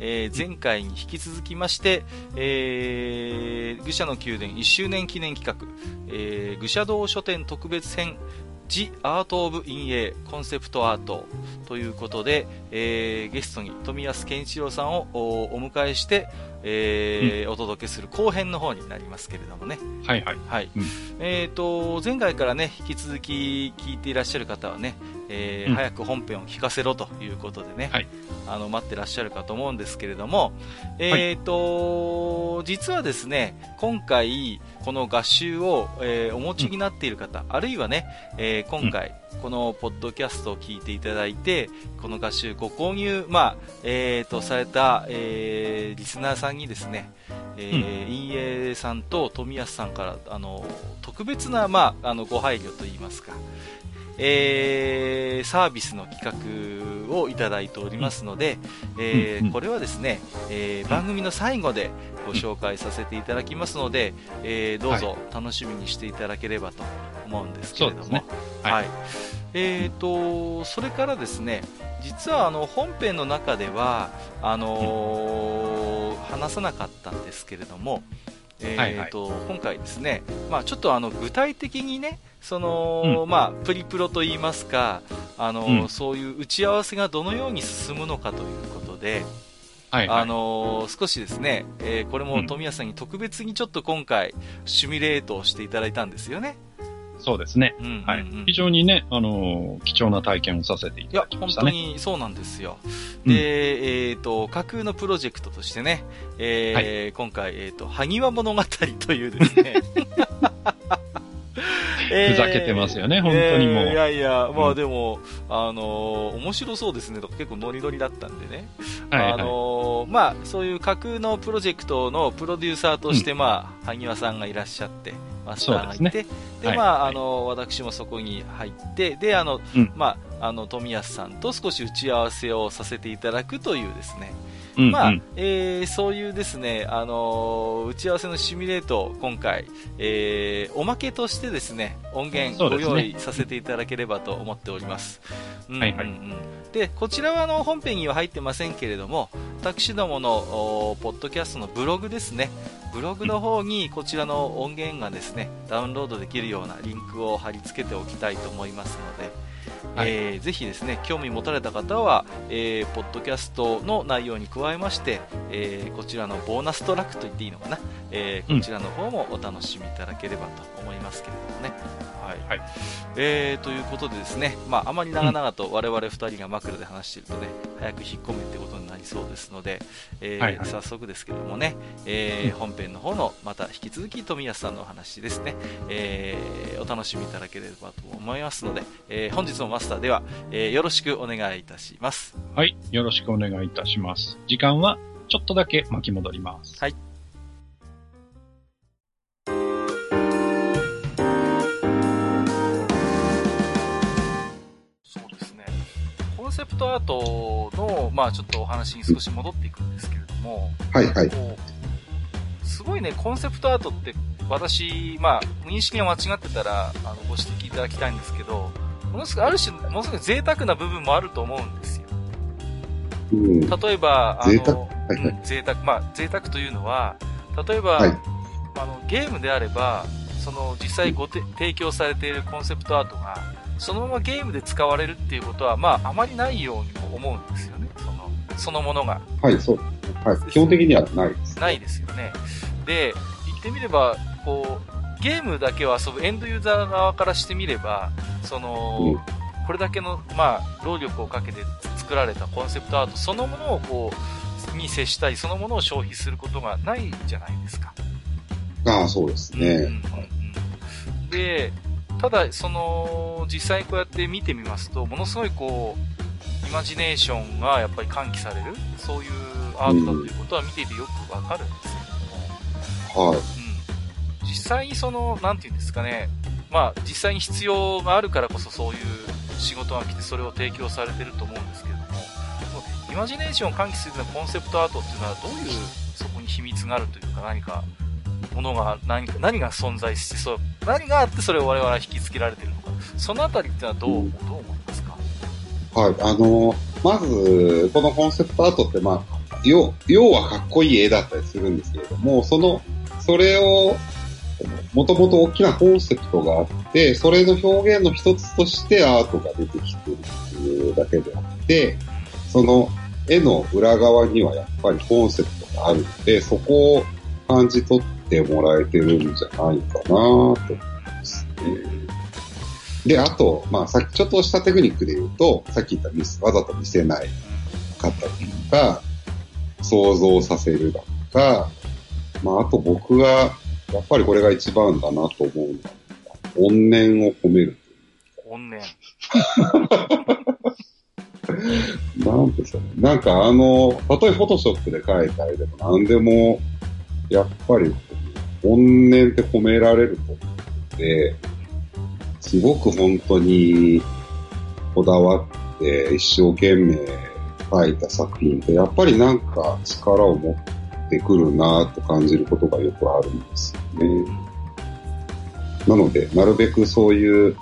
えー、前回に引き続きまして、えー、愚者の宮殿1周年記念企画、えー、愚者道書店特別編 The Art of 陰影コンセプトアートということで、えー、ゲストに富安健一郎さんをおお迎えして、えーお届けする後編の方になりますけれどもね。はいはい。はい。うんえっ、と、前回からね、引き続き聞いていらっしゃる方はね、えーうん。早く本編を聞かせろということでね、はい。あの、待ってらっしゃるかと思うんですけれども、えっ、と、実はですね、今回、この合集を、えーお持ちになっている方、あるいはね、えー今回、このポッドキャストを聞いていただいて、この合集ご購入、まあ、えーと、された、えーリスナーさんにですね、えー、陰影さんと富安さんから、あの、特別な、まあ、あの、ご配慮といいますか、えーサービスの企画をいただいておりますので、えーこれはですね、えー番組の最後でご紹介させていただきますので、えーどうぞ楽しみにしていただければと思うんですけれども、はい、はい。えーと、それからですね、実はあの本編の中ではあのー話さなかったんですけれども、えーと今回ですね、まあ、ちょっとあの具体的にね、そのうんまあ、プリプロといいますか、あのうんそういう打ち合わせがどのように進むのかということで、はいはい。あのー少しですね、えーこれもうん富谷さんに特別にちょっと今回、シミュレートをしていただいたんですよね。そうですね。うんうんうんはい。非常にね、あのー貴重な体験をさせていたいやだき、ま本当したね。にそうなんですよ。うんで、えっ、と、架空のプロジェクトとしてね、えー今回、えっ、と、萩和物語というですね、え ーふざけてますよね本当にもう。えーいやいや、まあうん。でも、あのー面白そうですねとか結構ノリノリだったんでね。はいはい。あのーまあ、そういう架空のプロジェクトのプロデューサーとして、まあ、萩和さんがいらっしゃって、マスターがいて、でまあ、はい。あの、私もそこに入って、で、あの、うん。まあ、あの、富安さんと少し打ち合わせをさせていただくというですね、うんうん。まあ、えーそういうですね、あのー打ち合わせのシミュレートを今回、えーおまけとしてですね、音源ご用意させていただければと思っております。うんで、こちらはあの本編には入ってませんけれども、私どものおポッドキャストのブログですね、ブログの方にこちらの音源がですね、ダウンロードできるようなリンクを貼り付けておきたいと思いますので、はいえーぜひですね、興味持たれた方は、えーポッドキャストの内容に加えまして、えーこちらのボーナストラックと言っていいのかな、えーうんこちらの方もお楽しみいただければと思いますけれどもね。はい。はいえーということでですね、まあ、あまり長々と我々二人が枕で話しているとね、早く引っ込めってことになりそうですので、えーはいはい早速ですけれどもね、えー本編の方の、また引き続き富安さんのお話ですね、えーお楽しみいただければと思いますので、えー本日のマスターでは、えーよろしくお願いいたします。はい。よろしくお願いいたします。時間はちょっとだけ巻き戻ります。はい。セプトアートの、まあちょっとお話に少し戻っていくんですけれども、はいはい。すごいね、コンセプトアートって、私、まあ、認識が間違ってたら、あの、ご指摘いただきたいんですけど、ものすごい、ある種、ものすごい贅沢な部分もあると思うんですよ。うん。例えば、あ贅沢？いはいうん贅沢、まあ、贅沢というのは、例えば、はいあの、ゲームであれば、その、実際ごて提供されているコンセプトアートが、そのままゲームで使われるっていうことは、まあ、あまりないようにも思うんですよね。その、そのものが。はい、そう。はい。基本的にはないです。ないですよね。で、言ってみれば、こう、ゲームだけを遊ぶエンドユーザー側からしてみれば、その、うんこれだけの、まあ、労力をかけて作られたコンセプトアートそのものをこう、に接したり、そのものを消費することがないじゃないですか。ああ、そうですうんうんね。うんで、ただ、その、実際こうやって見てみますと、ものすごいこう、イマジネーションがやっぱり喚起される、そういうアートだということは見ていてよくわかるんですけども、はい。うん。実際にその、なんていうんですかね、まあ、実際に必要があるからこそそういう仕事が来てそれを提供されてると思うんですけれども、イマジネーションを喚起するようなコンセプトアートっていうのはどういうそこに秘密があるというか何か、ものが、何か、何が存在して、そう、何があってそれを我々は引き付けられてるのか、そのあたりっていうのはどう、うんどう思いますか？はい。あの、まず、このコンセプトアートって、まあ、要要はかっこいい絵だったりするんですけれども、その、それを、もともと大きなコンセプトがあって、それの表現の一つとしてアートが出てきてるっていうだけであって、その絵の裏側にはやっぱりコンセプトがあるので、そこを感じ取ってもらえてるんじゃないかなと思いますね。で、あと、まあ、さっきちょっとしたテクニックで言うと、さっき言ったミス、わざと見せないかったりとか、想像させるだとか、まあ、あと僕が、やっぱりこれが一番だなと思うのは、怨念を込める。怨念。なんですかね。なんかあの、たとえフォトショップで描いた絵でも何でも、やっぱり、怨念って込められると思うので、すごく本当にこだわって一生懸命描いた作品って、やっぱりなんか力を持ってくるなと感じることがよくあるんですよね。なので、なるべくそういう、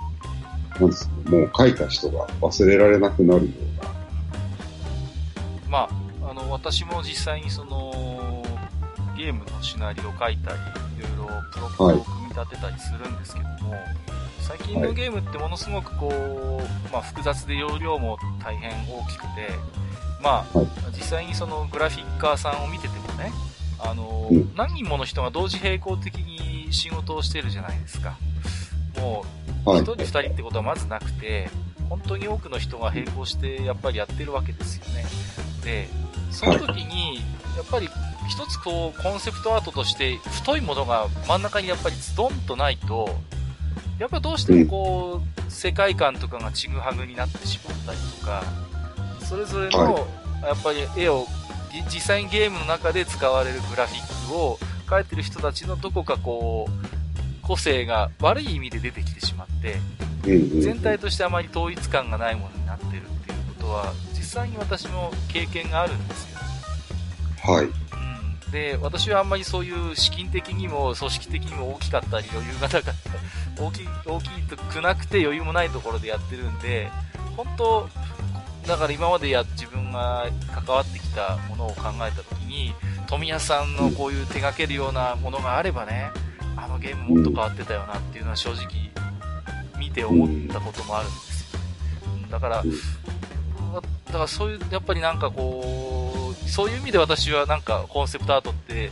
なんですか、もう描いた人が忘れられなくなるような、まあ、あの、私も実際にその、ゲームのシナリオを書いたり、いろいろプロットを組み立てたりするんですけども、最近のゲームってものすごくこう、まあ複雑で容量も大変大きくて、まあ、はい実際にそのグラフィッカーさんを見ててもね、あの、うん何人もの人が同時並行的に仕事をしてるじゃないですか。もう、はい一人二人ってことはまずなくて、本当に多くの人が並行してやっぱりやってるわけですよね。で、その時に、やっぱり一つこうコンセプトアートとして太いものが真ん中にやっぱりズドンとないと、やっぱどうしてもこう、世界観とかがちぐはぐになってしまったりとか、それぞれの、はやっぱり絵を、じ実際にゲームの中で使われるグラフィックを描いてる人たちのどこかこう、個性が悪い意味で出てきてしまって、うんうん全体としてあまり統一感がないものになってるっていうことは、実際に私も経験があるんですよ。はい。で、私はあんまりそういう資金的にも組織的にも大きかったり余裕がなかった、大きい、大きくなくて余裕もないところでやってるんで、本当だから今までや、自分が関わってきたものを考えたときに、富谷さんのこういう手掛けるようなものがあればね、あのゲームもっと変わってたよなっていうのは正直見て思ったこともあるんですよ。うんだから、だからそういう、やっぱりなんかこう、そういう意味で私はなんかコンセプトアートって、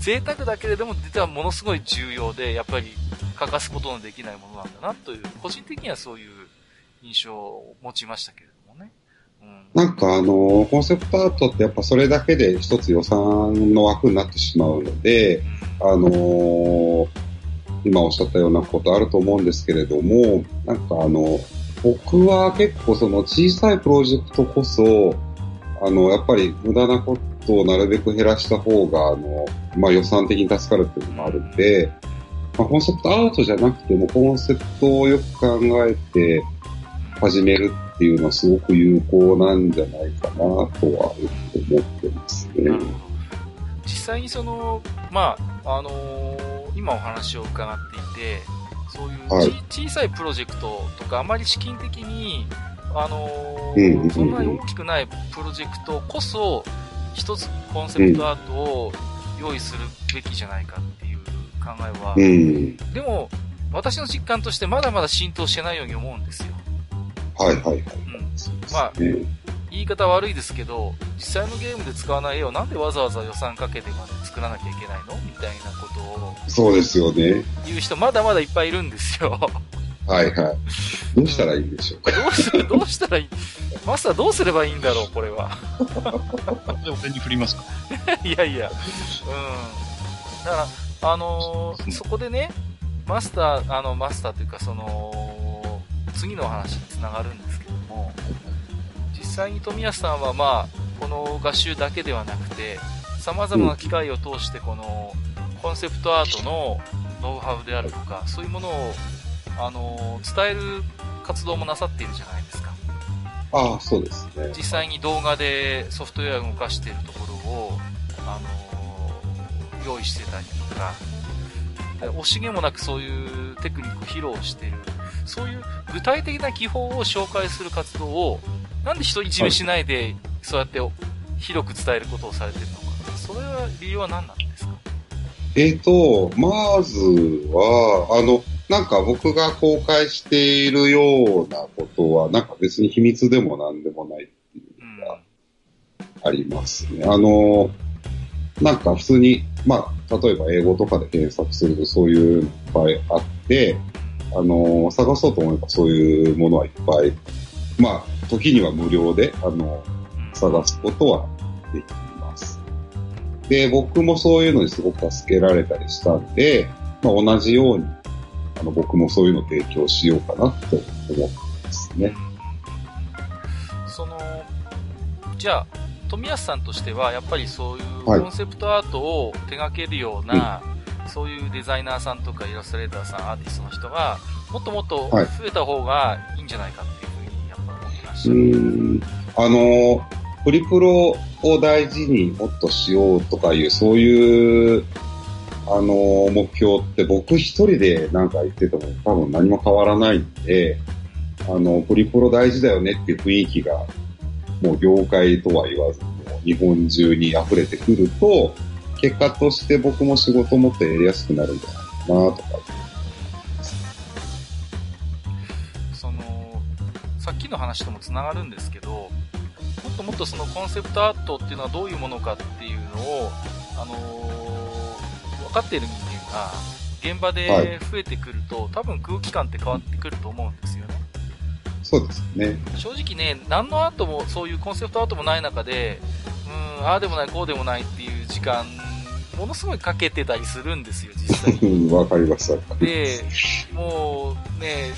贅沢だけれども実はものすごい重要で、やっぱり欠かすことのできないものなんだなという、個人的にはそういう印象を持ちましたけれどもね。うん。なんかあの、コンセプトアートってやっぱそれだけで一つ予算の枠になってしまうので、うんあのー今おっしゃったようなことあると思うんですけれども、なんかあの、僕は結構その小さいプロジェクトこそ、あの、やっぱり無駄なことをなるべく減らした方が、あの、まあ予算的に助かるっていうのもあるんで、まあ、コンセプトアートじゃなくてもコンセプトをよく考えて始めるっていうのはすごく有効なんじゃないかなとはよく思ってますね。実際にその、まあ、あのー今お話を伺っていて、そういうち、はい小さいプロジェクトとか、あまり資金的に、あのーうんうんうんそんなに大きくないプロジェクトこそ、一つコンセプトアートを用意するべきじゃないかっていう考えは、うん。でも、私の実感としてまだまだ浸透してないように思うんですよ。はいはいはい。うん。まあ、ね言い方悪いですけど、実際のゲームで使わない絵をなんでわざわざ予算かけてまで作らなきゃいけないの？みたいなことをそうですよね。言う人まだまだいっぱいいるんですよ。はいはい。どうしたらいいんでしょうか？どうする、どうしたらいい？マスターどうすればいいんだろう、これは。で俺に振りますか いやいや。うん。だから、あのーそこでね、マスター、あの、マスターというか、その、次の話につながるんですけども、実際に富安さんはまあ、この合集だけではなくて、様々な機会を通してこのコンセプトアートのノウハウであるとか、そういうものを、あの、伝える活動もなさっているじゃないですか。ああ、そうですね。実際に動画でソフトウェアを動かしているところを、あの、用意してたりとか、惜しげもなくそういうテクニックを披露している、そういう具体的な技法を紹介する活動を、なんで独り占めしないで、そうやって広く伝えることをされてるのか。それは理由は何なんですか？えっ、と、まずは、あの、なんか僕が公開しているようなことは、なんか別に秘密でもなんでもないっていうのがありますね。あの、なんか普通に、まあ、例えば英語とかで検索するとそういうのいっぱいあって、あの、探そうと思えばそういうものはいっぱい、まあ、時には無料で、あの、うん。探すことはできます。で、僕もそういうのにすごく助けられたりしたんで、まあ、同じように、あの、僕もそういうのを提供しようかなと思ってますね。その、じゃあ、富安さんとしては、やっぱりそういうはい。コンセプトアートを手掛けるような、そういうデザイナーさんとかイラストレーターさん、アーティストの人が、もっともっと増はい。えた方がいいんじゃないかっう。ん。あの、プリプロを大事にもっとしようとかいう、そういう、あの、目標って僕一人でなんか言ってても多分何も変わらないんで、あの、プリプロ大事だよねっていう雰囲気が、もう業界とは言わず、も日本中に溢れてくると、結果として僕も仕事もっとやりやすくなるんじゃないかなとか。きの話ともつながるんですけど、もっともっとそのコンセプトアートっていうのはどういうものかっていうのを、あのー分かっている人間が、現場で増えてくると、多分空気感って変わってくると思うんですよね。そうですね。正直ね、何のアートも、そういうコンセプトアートもない中で、うん、ああでもない、こうでもないっていう時間、ものすごいかけてたりするんですよ、実際に。うんわかります。わかりで、もうね、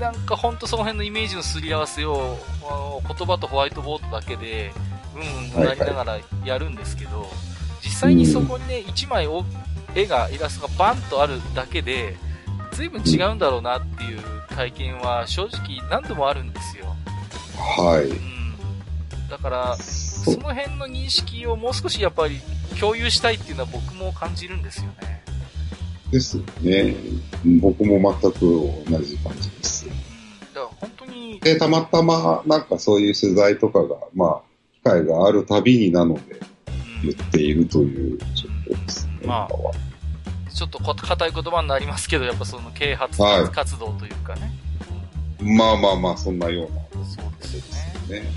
なんかほんとその辺のイメージのすり合わせを、あの言葉とホワイトボードだけで、うんうん、なりながらやるんですけど、実際にそこにね、一枚お絵が、イラストがバンとあるだけで、随分違うんだろうなっていう体験は正直何度もあるんですよ。はい。うん。だから、そその辺の認識をもう少しやっぱり共有したいっていうのは僕も感じるんですよね。ですよね。僕も全く同じ感じです。うん。だから本当に、で、たまたまなんかそういう取材とかが、まあ、機会があるたびになのでうん言っているという状況ですね。まあ今はちょっとこ硬い言葉になりますけど、やっぱその啓発はい活動というかね。まあまあまあ、そんなようなそうですよね。ね。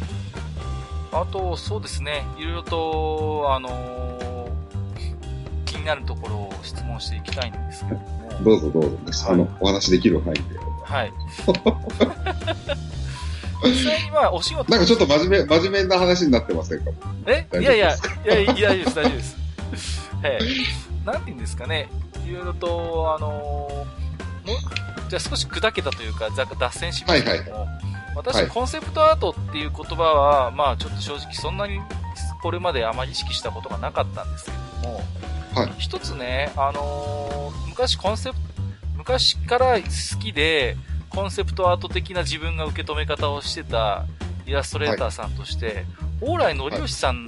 あと、そうですね。いろいろと、あのー気になるところを質問していきたいんですけれども。どうぞどうぞです。あの、お話できる範囲で。はい。実際にまあ、お仕事なんかちょっと真面目、真面目な話になってませんか？え？いやいやいやいや、大丈夫です、大丈夫です。ええ。なんて言うんですかね？いろいろと、あのーもう、じゃあ少し砕けたというか、ざ脱線しますけれども、私、はいコンセプトアートっていう言葉は、まあちょっと正直そんなにこれまであまり意識したことがなかったんですけれども、はい。一つね、あのー昔コンセプト、昔から好きで、コンセプトアート的な自分が受け止め方をしてたイラストレーターさんとして、往来のりよしさん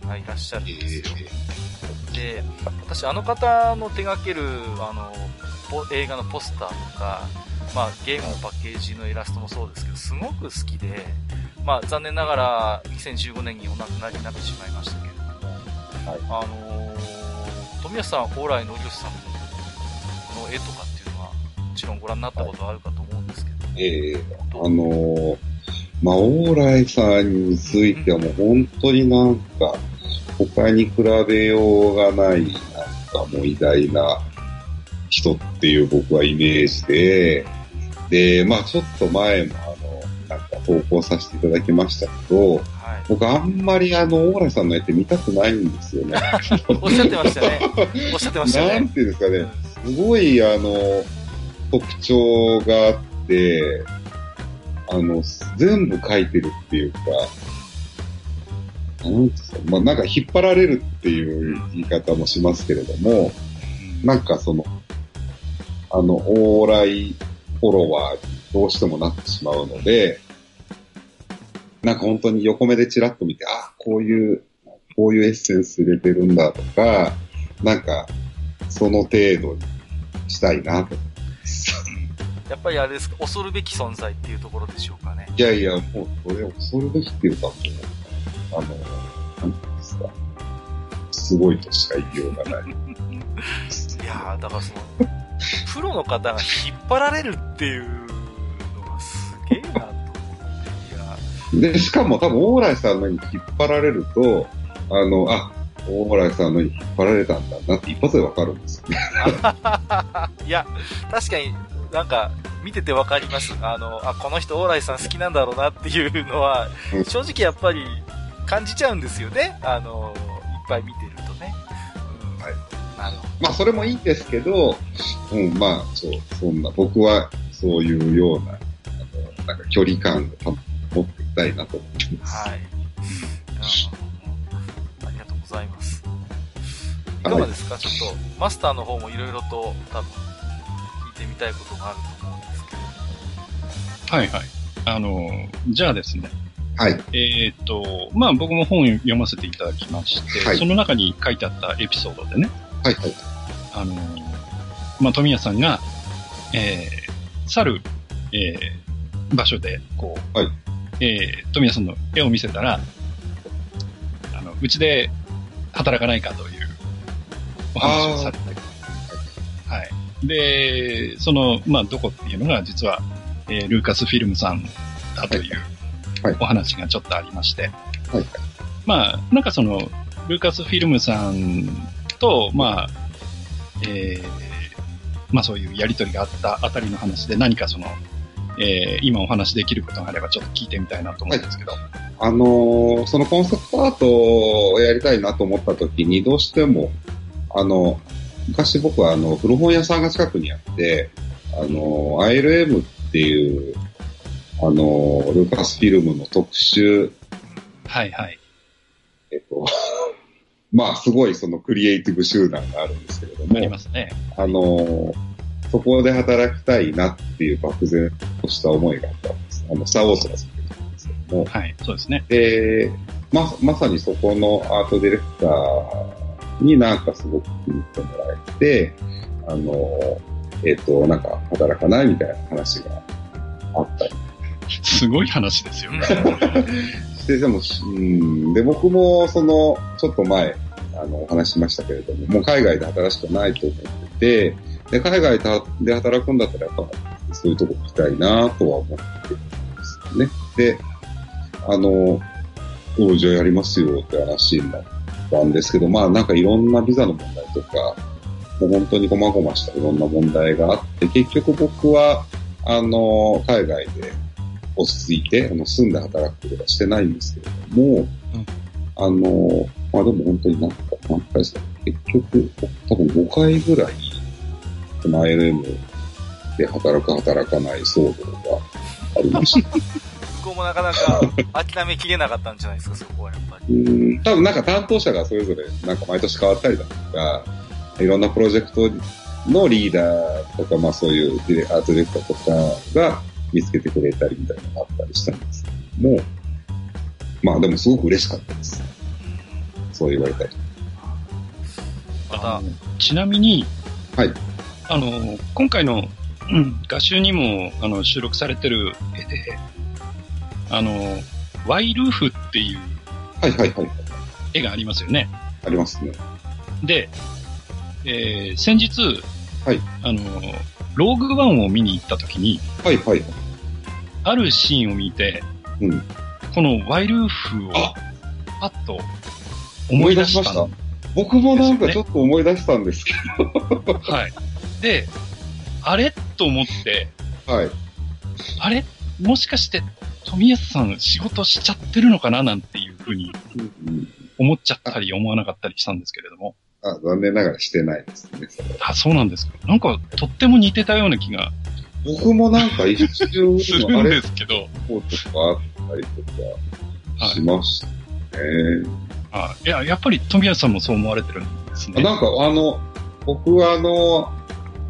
がいらっしゃるんですよ。で、私あの方の手掛ける、あの、ポ映画のポスターとか、まあゲームのパッケージのイラストもそうですけど、すごく好きで、まあ残念ながら2015年にお亡くなりになってしまいましたけれども、あのー、富安さんは蓬莱のりよしさんの絵とかっていうのは、もちろんご覧になったことはあるかと思うんですけど、ええあのー、まあ、往来さんについてはもう本当になんか、他に比べようがない、なんかもう偉大な人っていう僕はイメージで、で、まあちょっと前もあの、なんか投稿させていただきましたけど、僕あんまりあの、往来さんの絵って見たくないんですよね。おっしゃってましたね。おっしゃってましたね。なんていうんですかね、すごい、あの、特徴があって、あの、全部書いてるっていうか、なんですか、まあなんか引っ張られるっていう言い方もしますけれども、なんかその、あの、往来フォロワーにどうしてもなってしまうので、なんか本当に横目でチラッと見て、あ、こういう、こういうエッセンス入れてるんだとか、なんか、その程度にしたいなと。やっぱりあれですか、恐るべき存在っていうところでしょうかね。いやいや、もう、これ恐るべきっていうか、もう、あの、なんていうんですか、すごいとしか言いようがない。いやー、だからその、プロの方が引っ張られるっていうのがすげえなで、しかも多分、往来さんのに引っ張られると、あの、あ、往来さんのに引っ張られたんだなって一発でわかるんですよね。いや、確かになんか、見ててわかります。あの、あ、この人、往来さん好きなんだろうなっていうのはうん、正直やっぱり感じちゃうんですよね。あの、いっぱい見てるとね。うん、はい。なるほまあ、それもいいんですけど、うん、まあ、そう、そんな、僕はそういうような、あの、なんか距離感を保っていきたいなと思ってど。ます。はい。うんありがとうございます。いかがですか、ちょっと、マスターの方もいろいろと多分、聞いてみたいことがあると思うんですけど。はいはい。あの、じゃあですね。はい。えっ、と、まあ僕も本を読ませていただきまして、はいその中に書いてあったエピソードでね、はい、はい。あの、まあ富谷さんが、えー、去る、えー、場所で、こう、はいえー、富谷さんの絵を見せたら、あの、うちで働かないかというお話をされて、はい。で、その、まあどこっていうのが実は、えー、ルーカスフィルムさんだというはいお話がちょっとありまして、はい。まあ、なんかその、ルーカスフィルムさんと、まあ、えー、まあそういうやりとりがあったあたりの話で何かその、えー、今お話できることがあればちょっと聞いてみたいなと思うんですけど。あのーそのコンセプトアートをやりたいなと思った時に、どうしても、あの、昔僕はあの、古本屋さんが近くにあって、あの、ILM っていう、あの、ルーカスフィルムの特集、はいはい。えっと、まあ、すごいそのクリエイティブ集団があるんですけれども、ありますね。あの、そこで働きたいなっていう漠然とした思いがあったんです。あの、スターウォーズが作ってるんですけども、はい、そうですね。で、ま、まさにそこのアートディレクターになんかすごく気に入ってもらえて、あの、えっ、と、なんか働かないみたいな話があったりすごい話ですよね。して、でも、うん、で、僕もその、ちょっと前、あの、お話ししましたけれども、もう海外で働くしかないと思ってて、で、海外で働くんだったらやっぱ、そういうとこ行きたいなとは思ってるんですよね。で、あの、おうじゃあやりますよって話になったんですけど、まあなんかいろんなビザの問題とか、もう本当に細々したいろんな問題があって、結局僕は、あの、海外で落ち着いて、あの、住んで働くことはしてないんですけれども、あの、まあでも本当になんか、何回ですか、結局、多分5回ぐらい、この ILM で働く働かない騒動がありました。向こうもなかなか諦めきれなかったんじゃないですか、そこはやっぱり。うん、多分なんか担当者がそれぞれなんか毎年変わったりだとか、いろんなプロジェクトのリーダーとか、まあそういうディレアートディレクターとかが見つけてくれたりみたいなのがあったりしたんですけども、まあでもすごく嬉しかったです。そう言われたり。またちなみに、はい。あの、今回の、うん画集にもあの収録されてる絵で、あの、ワイルーフっていうはいはいはい。絵がありますよね。ありますね。で、えー先日、はいあの、ローグワンを見に行った時に、はいはい。あるシーンを見て、うん。このワイルーフをあパッと思い出した思い出僕もなんかちょっと思い出したんですけはい。で、あれ？と思って、ど。はい。あれ？もしかして、富安さん仕事しちゃってるのかな？なんていうふうにうん思っちゃったり思わなかったりしたんですけれども。あ残念ながらしてないですね、そあ、そうなんですか。なんか、とっても似てたような気が僕もなんか一瞬するんですけど。こうとかあったりとかしましたあいや、やっぱり富安さんもそう思われてるんですね。なんか、あの、僕はあの、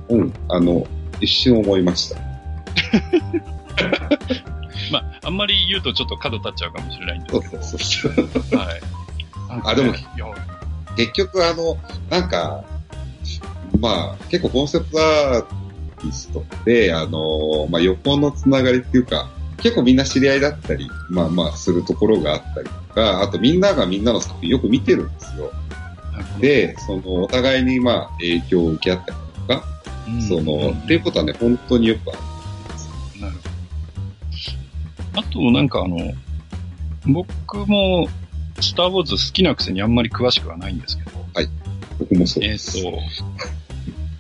うん、あの、一瞬思いました。まあ、あんまり言うとちょっと角立っちゃうかもしれないんでそうすけど。そうそう。はい。あでも結局あの、なんか、まあ、結構コンセプトアーティストって、あの、まあ横のつながりっていうか、結構みんな知り合いだったり、まあまあするところがあったりとか、あとみんながみんなの作品よく見てるんですよ。で、その、お互いにまあ影響を受け合ったりとか、うんその、うんっていうことはね、本当によくある。なるほど。あと、なんかあの、僕も、スター・ウォーズ好きなくせにあんまり詳しくはないんですけど、僕もそうえっ、です。と、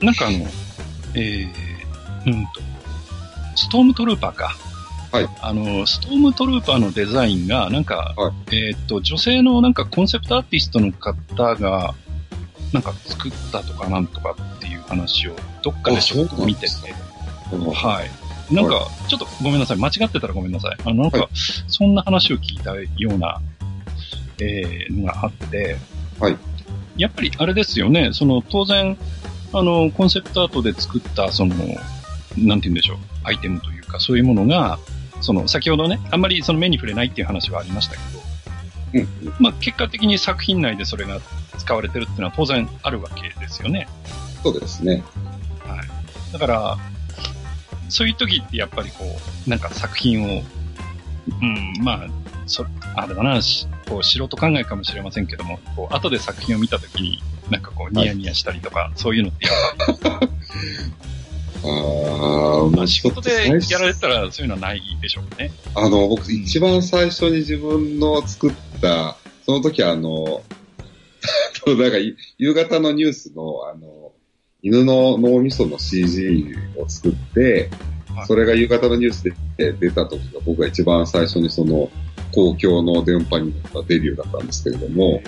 なんかあの、えー、うんと、ストームトルーパーか。はい。あの、ストームトルーパーのデザインが、なんか、はえっ、と、女性のなんかコンセプトアーティストの方が、なんか作ったとかなんとか話をどっかでちょっと見てて、ははい。なんか、ちょっとごめんなさい。間違ってたらごめんなさい。あの、なんか、はそんな話を聞いたような、えー、のがあって、はい。やっぱりあれですよね。その、当然、あの、コンセプトアートで作った、その、なんて言うんでしょう。アイテムというか、そういうものが、その、先ほどね、あんまりその目に触れないっていう話はありましたけど、うん。まあ、結果的に作品内でそれが使われてるっていうのは当然あるわけですよね。そうですね。はい。だから、そういう時ってやっぱりこう、なんか作品を、うん、まあ、そ、あれだな、しこう、素人考えかもしれませんけども、こう、後で作品を見た時に、なんかこう、ニヤニヤしたりとか、そういうのってやっぱり、ああ、まあ仕事でやられてたらそういうのはないでしょうね。あの、僕一番最初に自分の作った、その時 あの、なんかい夕方のニュースのあの、犬の脳みその CG を作ってはい、それが夕方のニュースで出た時が僕が一番最初にその公共の電波に乗ったデビューだったんですけれども、はい。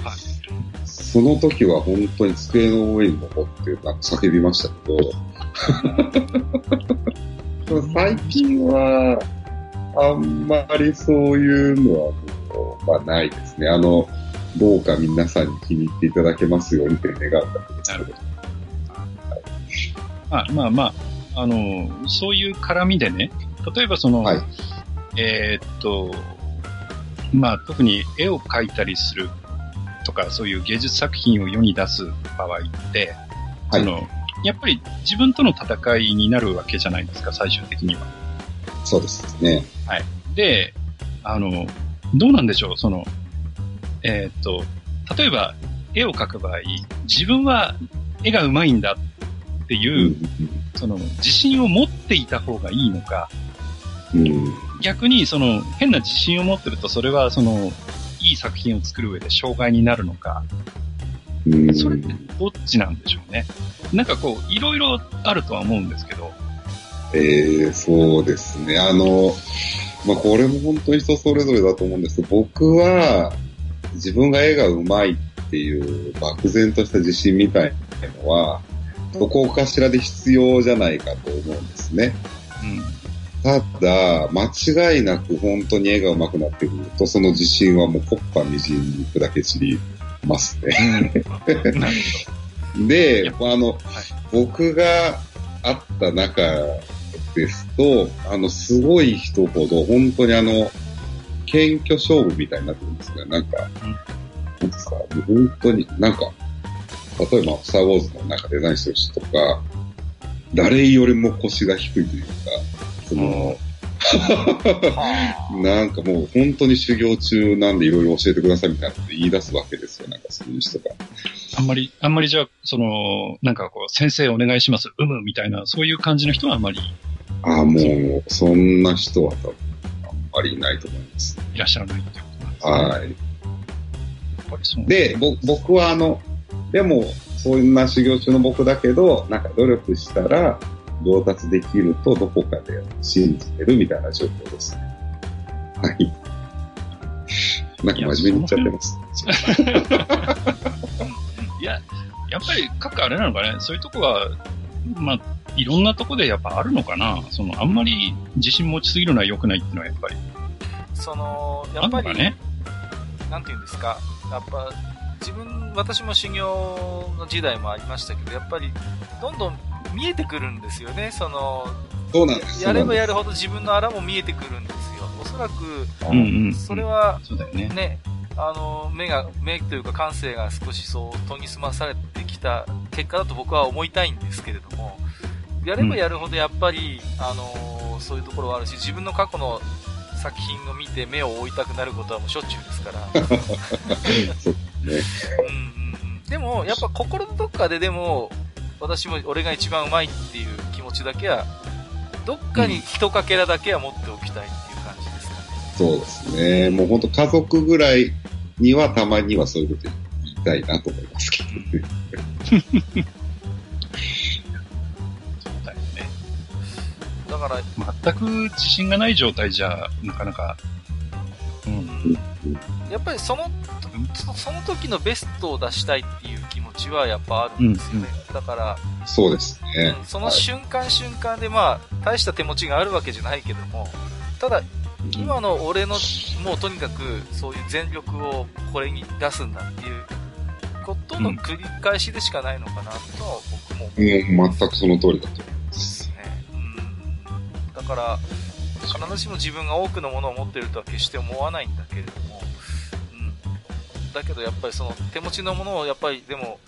その時は本当に机の上に残ってなんか叫びましたけど、最近は、あんまりそういうのはもう、まあないですね。あの、どうか皆さんに気に入っていただけますようにって願うだけですけど。まあまあまあ、あの、そういう絡みでね、例えばその、はいえーっと、まあ特に絵を描いたりするとか、そういう芸術作品を世に出す場合って、はいその、やっぱり自分との戦いになるわけじゃないですか、最終的には。そうですね。で、あの、どうなんでしょう、その、えーっと、例えば絵を描く場合、自分は絵が上手いんだっていう、その、自信を持っていた方がいいのか。逆にその、変な自信を持ってると、それはその、いい作品を作る上で障害になるのか、うん。それってどっちなんでしょうね。なんかこう、いろいろあるとは思うんですけど、ええそうですね。あの、まあ、これも本当に人それぞれだと思うんですけど、僕は、自分が絵が上手いっていう漠然とした自信みたいなのは、どこかしらで必要じゃないかと思うんですね。ただ、間違いなく本当に絵が上手くなってくると、その自信はもうコッパみじんに砕け散りますね。であの、僕が会った中ですと、あの、すごい人ほど、本当にあの、謙虚勝負みたいになってるんですね。なんか、うんなんか、本当に、なんか、例えば、スター・ウォーズのなんかデザインしてる人とか、誰よりも腰が低いというか、その、なんかもう本当に修行中なんでいろいろ教えてくださいみたいなこと言い出すわけですよ。なんかそういう人が。あんまり、あんまりじゃあ、その、なんかこう、先生お願いします、うむ、みたいな、そういう感じの人はあんまりああ、もう、そんな人は多分、あんまりいないと思います。いらっしゃらないってことなんですね。はい。やっぱりそうで、ぼ僕はあの、でも、そんな修行中の僕だけど、なんか努力したら、上達できるとどこかで信じてるみたいな状況ですね。はい。なんか真面目に言っちゃってます。いや、やっぱり各あれなのかね、そういうとこは、まあ、いろんなとこでやっぱあるのかな。その、あんまり自信持ちすぎるのは良くないっていうのはやっぱりその、あやっぱり、ね。なんていうんですか、やっぱ、自分、私も修行の時代もありましたけど、やっぱり、どんどん見えてくるんですよね、その、そうなんです。やればやるほど自分の荒も見えてくるんですよ。おそらく、うんうん。それは、そうだよね。ね、あの、目が、目というか感性が少しそう研ぎ澄まされてきた結果だと僕は思いたいんですけれども、やればやるほどやっぱり、あの、そういうところはあるし、自分の過去の作品を見て目を覆いたくなることはもうしょっちゅうですから。そうね。うん。でも、やっぱ心のどっかででも、私も俺が一番うまいっていう気持ちだけは、どっかに一かけらだけは持っておきたいっていう感じですかね。そうですね。もう本当家族ぐらいにはたまにはそういうこと言いたいなと思いますけどね。そうだよね。だから、全く自信がない状態じゃ、なかなか、うん。やっぱりその、そその時のベストを出したいっていう気持ちはやっぱあるんですよね。だから、そうですねうん。その瞬間瞬間でまあ、大した手持ちがあるわけじゃないけども、ただ、今の俺の、もうとにかく、そういう全力をこれに出すんだっていうことの繰り返しでしかないのかなとは僕も思うんもう全くその通りだと思いま。ですすね。うん。だから、必ずしも自分が多くのものを持ってるとは決して思わないんだけれども、うん。だけどやっぱりその手持ちのものをやっぱりでも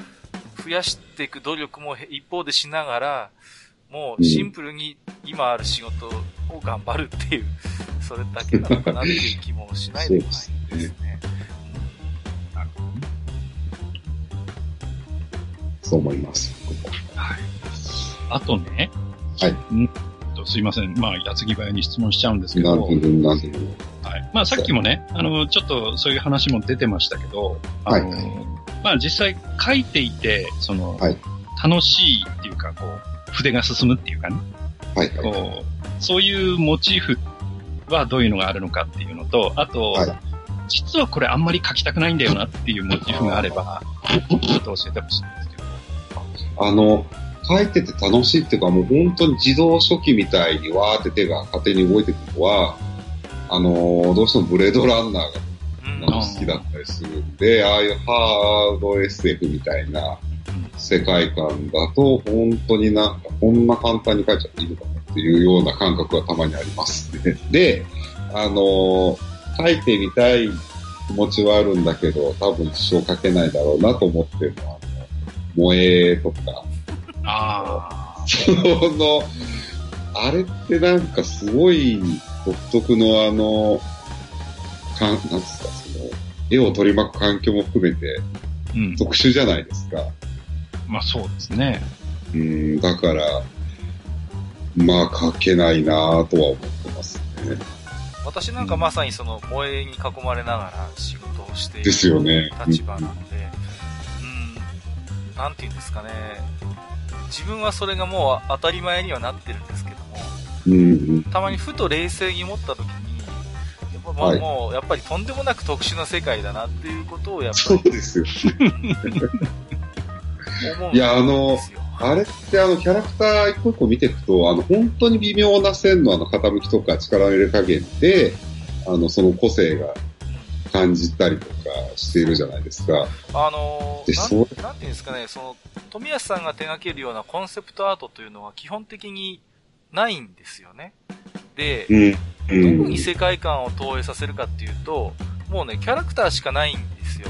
増やしていく努力も一方でしながら、もうシンプルに今ある仕事を頑張るっていう、それだけなのかなっていう気もしないでもないですね。そう思います。はい。あとね、はいんとすいません。まあ、矢継ぎ早に質問しちゃうんですけど。はい。まあ、さっきもね、あの、ちょっとそういう話も出てましたけど、あの、はいまあ、実際書いていて、その、はい楽しいっていうか、こう、筆が進むっていうかね、はい、はい。こう、そういうモチーフはどういうのがあるのかっていうのと、あと、はい実はこれあんまり書きたくないんだよなっていうモチーフがあれば、ちょっと教えてほしいんですけど。あの、書いてて楽しいっていうか、もう本当に自動書記みたいにわーって手が勝手に動いてくるのは、あの、どうしてもブレードランナーが好きだったりするんで、ああいうハード SF みたいな世界観だと、本当になんかこんな簡単に書いちゃっていいのかなっていうような感覚がたまにありますね。で、あの、書いてみたい気持ちはあるんだけど、多分一生書けないだろうなと思ってるのは、萌えとか、ああ。その、あれってなんかすごい独特のあの、かん、なんですか、その、絵を取り巻く環境も含めてうん。特殊じゃないですか。まあそうですね。うん、だから、まあ描けないなぁとは思ってますね。私なんかまさにその萌えに囲まれながら仕事をしていですよねる立場なので、うん、なんて言うんですかね、自分はそれがもう当たり前にはなってるんですけども、うん、うん。たまにふと冷静に思った時に、やっぱまあはいもうやっぱりとんでもなく特殊な世界だなっていうことをやっぱそうりですよ。いやあの。あれってあのキャラクター一個一個見ていくと、あの本当に微妙な線のあの傾きとか力の入れ加減で、あのその個性が感じたりとかしているじゃないですか。あのー、でなんていうんですかね、その、富安さんが手掛けるようなコンセプトアートというのは基本的にないんですよね。で、うん。どこうんに。世界観を投影させるかっていうと、もうね、キャラクターしかないんですよ。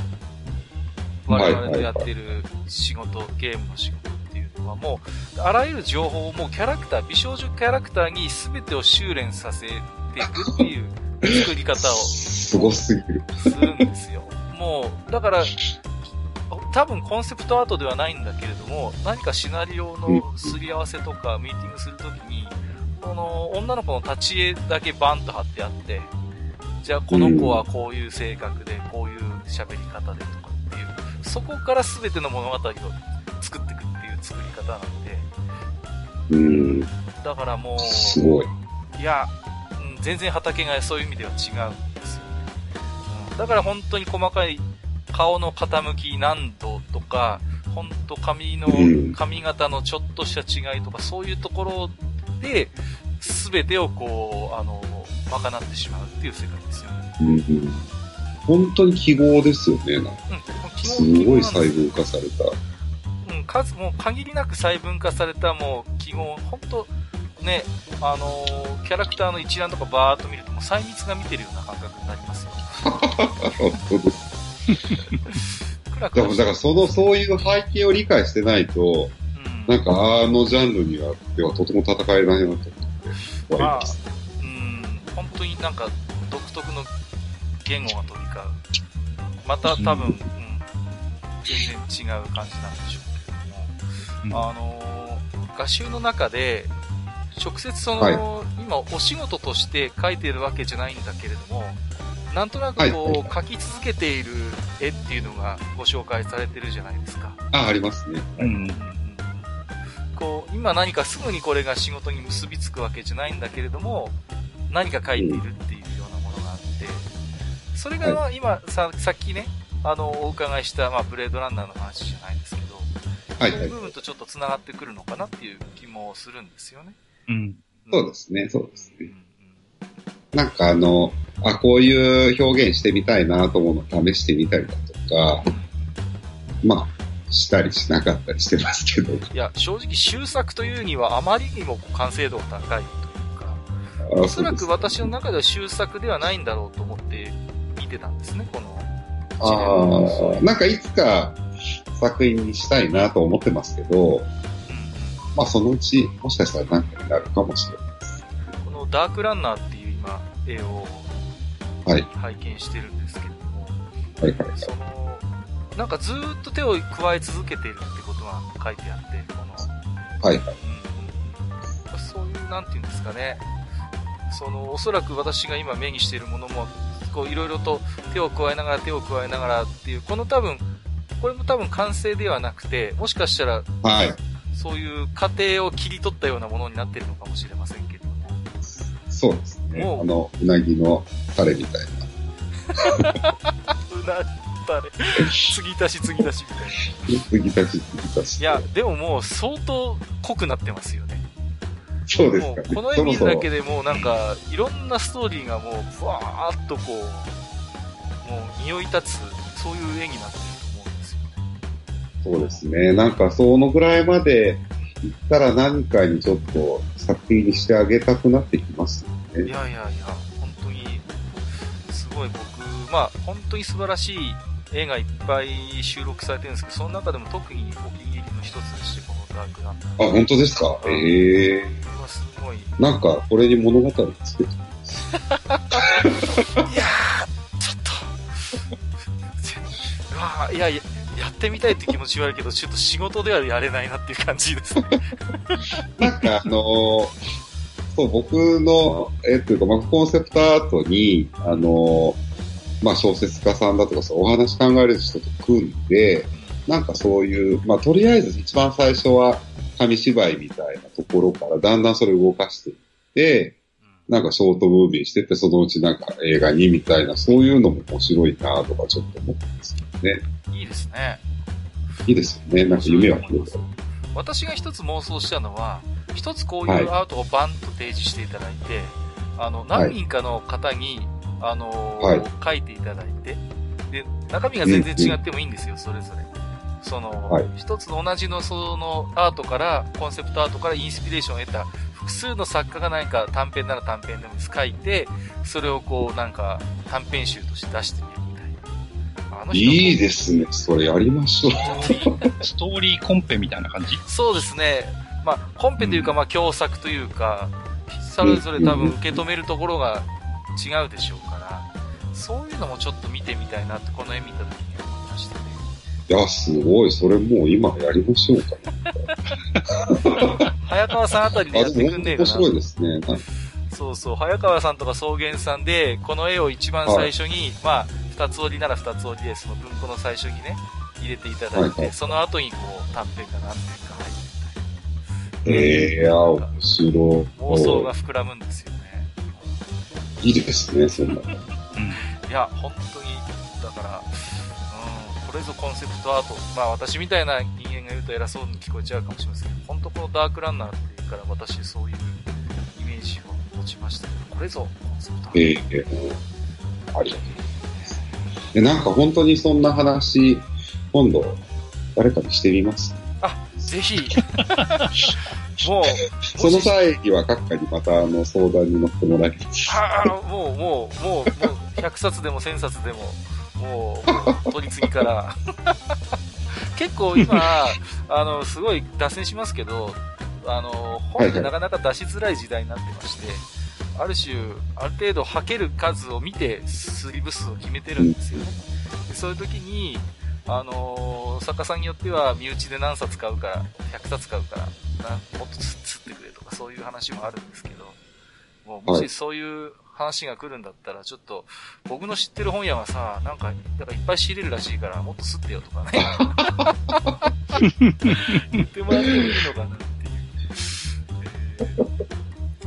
我々のやってる仕事、ゲームの仕事っていうのはもう、あらゆる情報をもうキャラクター、美少女キャラクターに全てを修練させていくっていう作り方をすごすぎる。するんですよ。もう、だから、多分コンセプトアートではないんだけれども、何かシナリオのすり合わせとかミーティングするときに、この女の子の立ち絵だけバンと貼ってあって、じゃあこの子はこういう性格で、こういう喋り方でとかっていう、そこから全ての物語を作っていくっていう作り方なんで、うん。だからもう、すごい。いや、うん全然畑がそういう意味では違うんですよね。うんだから本当に細かい顔の傾き何度とか、本当髪のうん、髪型のちょっとした違いとか、そういうところで、全てをこう、あの、賄ってしまうっていう世界ですよね。うんうん本当に記号ですよね。なんかうん、基す本ごい細分化された。うん、数、もう限りなく細分化されたもう記号、ほんと、ね、あのーキャラクターの一覧とかバーっと見ると、もう細密が見てるような感覚になりますよ。本当でも、だからその、そういう背景を理解してないと、うん、なんかあのジャンルには、ではとても戦えないなと思って、ます。うん、本当になんか独特の言語が飛び交う。また多分、うん、全然違う感じなんでしょうけども、あのー画集の中で、直接その、はい今お仕事として描いてるわけじゃないんだけれども、なんとなくこう、はいはい描き続けている絵っていうのがご紹介されてるじゃないですか。あ、ありますね。うん。こう、今何かすぐにこれが仕事に結びつくわけじゃないんだけれども、何か書いているっていうようなものがあって、それがまあ今さ、さっきね、あの、お伺いした、まあ、ブレードランナーの話じゃないですけど、はいはいそういう。部分とちょっと繋がってくるのかなっていう気もするんですよね。うん。そうですね、そうですね。なんかあの、あ、こういう表現してみたいなと思うのを試してみたりだとか、まあ、したりしなかったりしてますけど、いや、正直、終作というにはあまりにも完成度が高いというか、あおそらく私の中では終作ではないんだろうと思って見てたんですね、このああ、なんかいつか作品にしたいなと思ってますけど、うんまあそのうちもしかしたらなんかになるかもしれないです。このダークランナーっていう今、絵をはい、拝見してるんですけれども、はい、はい。その、なんかずーっと手を加え続けているってことが書いてあって、この、はい、はい。うんうんそういう、なんていうんですかね、その、おそらく私が今目にしているものも、こう、いろいろと手を加えながら手を加えながらっていう、この多分、これも多分完成ではなくて、もしかしたら、はい。そういう過程を切り取ったようなものになっているのかもしれませんけれども。そうですね。あの、うなぎのタレみたいな。うなったれ。継ぎ足し継ぎ足しみたいな。継ぎ足し、継ぎ足し。いや、でももう相当濃くなってますよね。そうですかね。この絵見るだけでもうなんか、いろんなストーリーがもう、ふわーっとこう、もう匂い立つ、そういう絵になってる。そうですね。なんか、そのぐらいまで行ったら何かにちょっと作品にしてあげたくなってきますよね。いやいやいや、本当に、すごい僕、まあ、本当に素晴らしい絵がいっぱい収録されてるんですけど、その中でも特にお気に入りの一つでして、このダークランナー。あ、本当ですか？ええこれはすごい。いなんか、これに物語をつけてやー、ちょっと、うわーいやいや、やってみたいって気持ちはあるけど、ちょっと仕事ではやれないなっていう感じですね。なんか、あのーそう、僕の、えっというか、まあ、コンセプトアートに、あのーまあ、小説家さんだとか、そう、お話考える人と組んで、なんかそういう、まあ、とりあえず一番最初は紙芝居みたいなところから、だんだんそれを動かしていって、なんかショートムービーしてて、そのうちなんか映画にみたいな、そういうのも面白いなとかちょっと思ってますけどね。うんいいですね。いいですよね。なんか夢は広がる。私が一つ妄想したのは、一つこういはいうアートをバンと提示していただいて、あの、何人かの方に、あのーはい書いていただいて、で、中身が全然違ってもいいんですよ、それぞれ。その、はい一つ同じのそのアートから、コンセプトアートからインスピレーションを得た複数の作家が何か短編なら短編でも書いて、それをこうなんか短編集として出してみる。あの人いいですね。それやりましょう。ストーリーコンペみたいな感じ？そうですね。まあ、本編というか、まあ、共作というか、それぞれ多分受け止めるところが違うでしょうから、そういうのもちょっと見てみたいなって、この絵見た時に思いましたね。いや、すごい。それもう今やりましょうかな。早川さんあたりであ、やってくんねえかな。白いですね。そうそう、早川さんとか草原さんで、この絵を一番最初に、まあ、二つ折りなら二つ折りで、その文庫の最初にね、入れていただいて、その後にこう、短編が何編か入ってええー、あ、面白い。妄想が膨らむんですよね。いいですね、そんなの。うん。いや、本当に、だから、うん、これぞコンセプトアート。まあ私みたいな人間が言うと偉そうに聞こえちゃうかもしれませんけど、本当このダークランナーっていうから私そういうイメージを持ちましたけど、これぞコンセプトアート。ええー、ありがとうございます。でなんか本当にそんな話、今度、誰かにしてみます？あ、ぜひ。もう、その際には閣下にまたあの相談に乗ってもらいます。ああ、もう、もう、もう、もう、100冊でも1000冊でも、もう、もう取り次ぎから。結構今、あの、すごい脱線しますけど、あの、本ってなかなか出しづらい時代になってまして、ある種、ある程度吐ける数を見て、スリブ数を決めてるんですよね。でそういう時に、あの作家さんによっては身内で何冊買うから、100冊買うから、なもっと釣ってくれとかそういう話もあるんですけど、もうもしそういう話が来るんだったら、ちょっと、僕の知ってる本屋はさ、なんか、だからいっぱい仕入れるらしいから、もっと吸ってよとかね。言ってもらってもいいのかなっていう。えー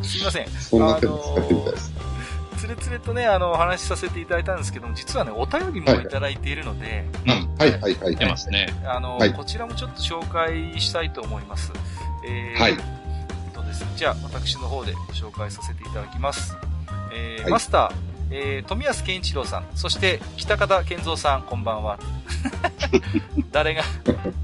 すいません。そんな手も使ってみたいです。つれつれとね、あの、お話しさせていただいたんですけども、実はね、お便りもいただいているので、うん。はいはいはい。出ますね。あの、はいこちらもちょっと紹介したいと思います。えーはいとですね、じゃあ、私の方でご紹介させていただきます。えーはいマスター、えー富安健一郎さん、そして北方健三さん、こんばんは。誰が、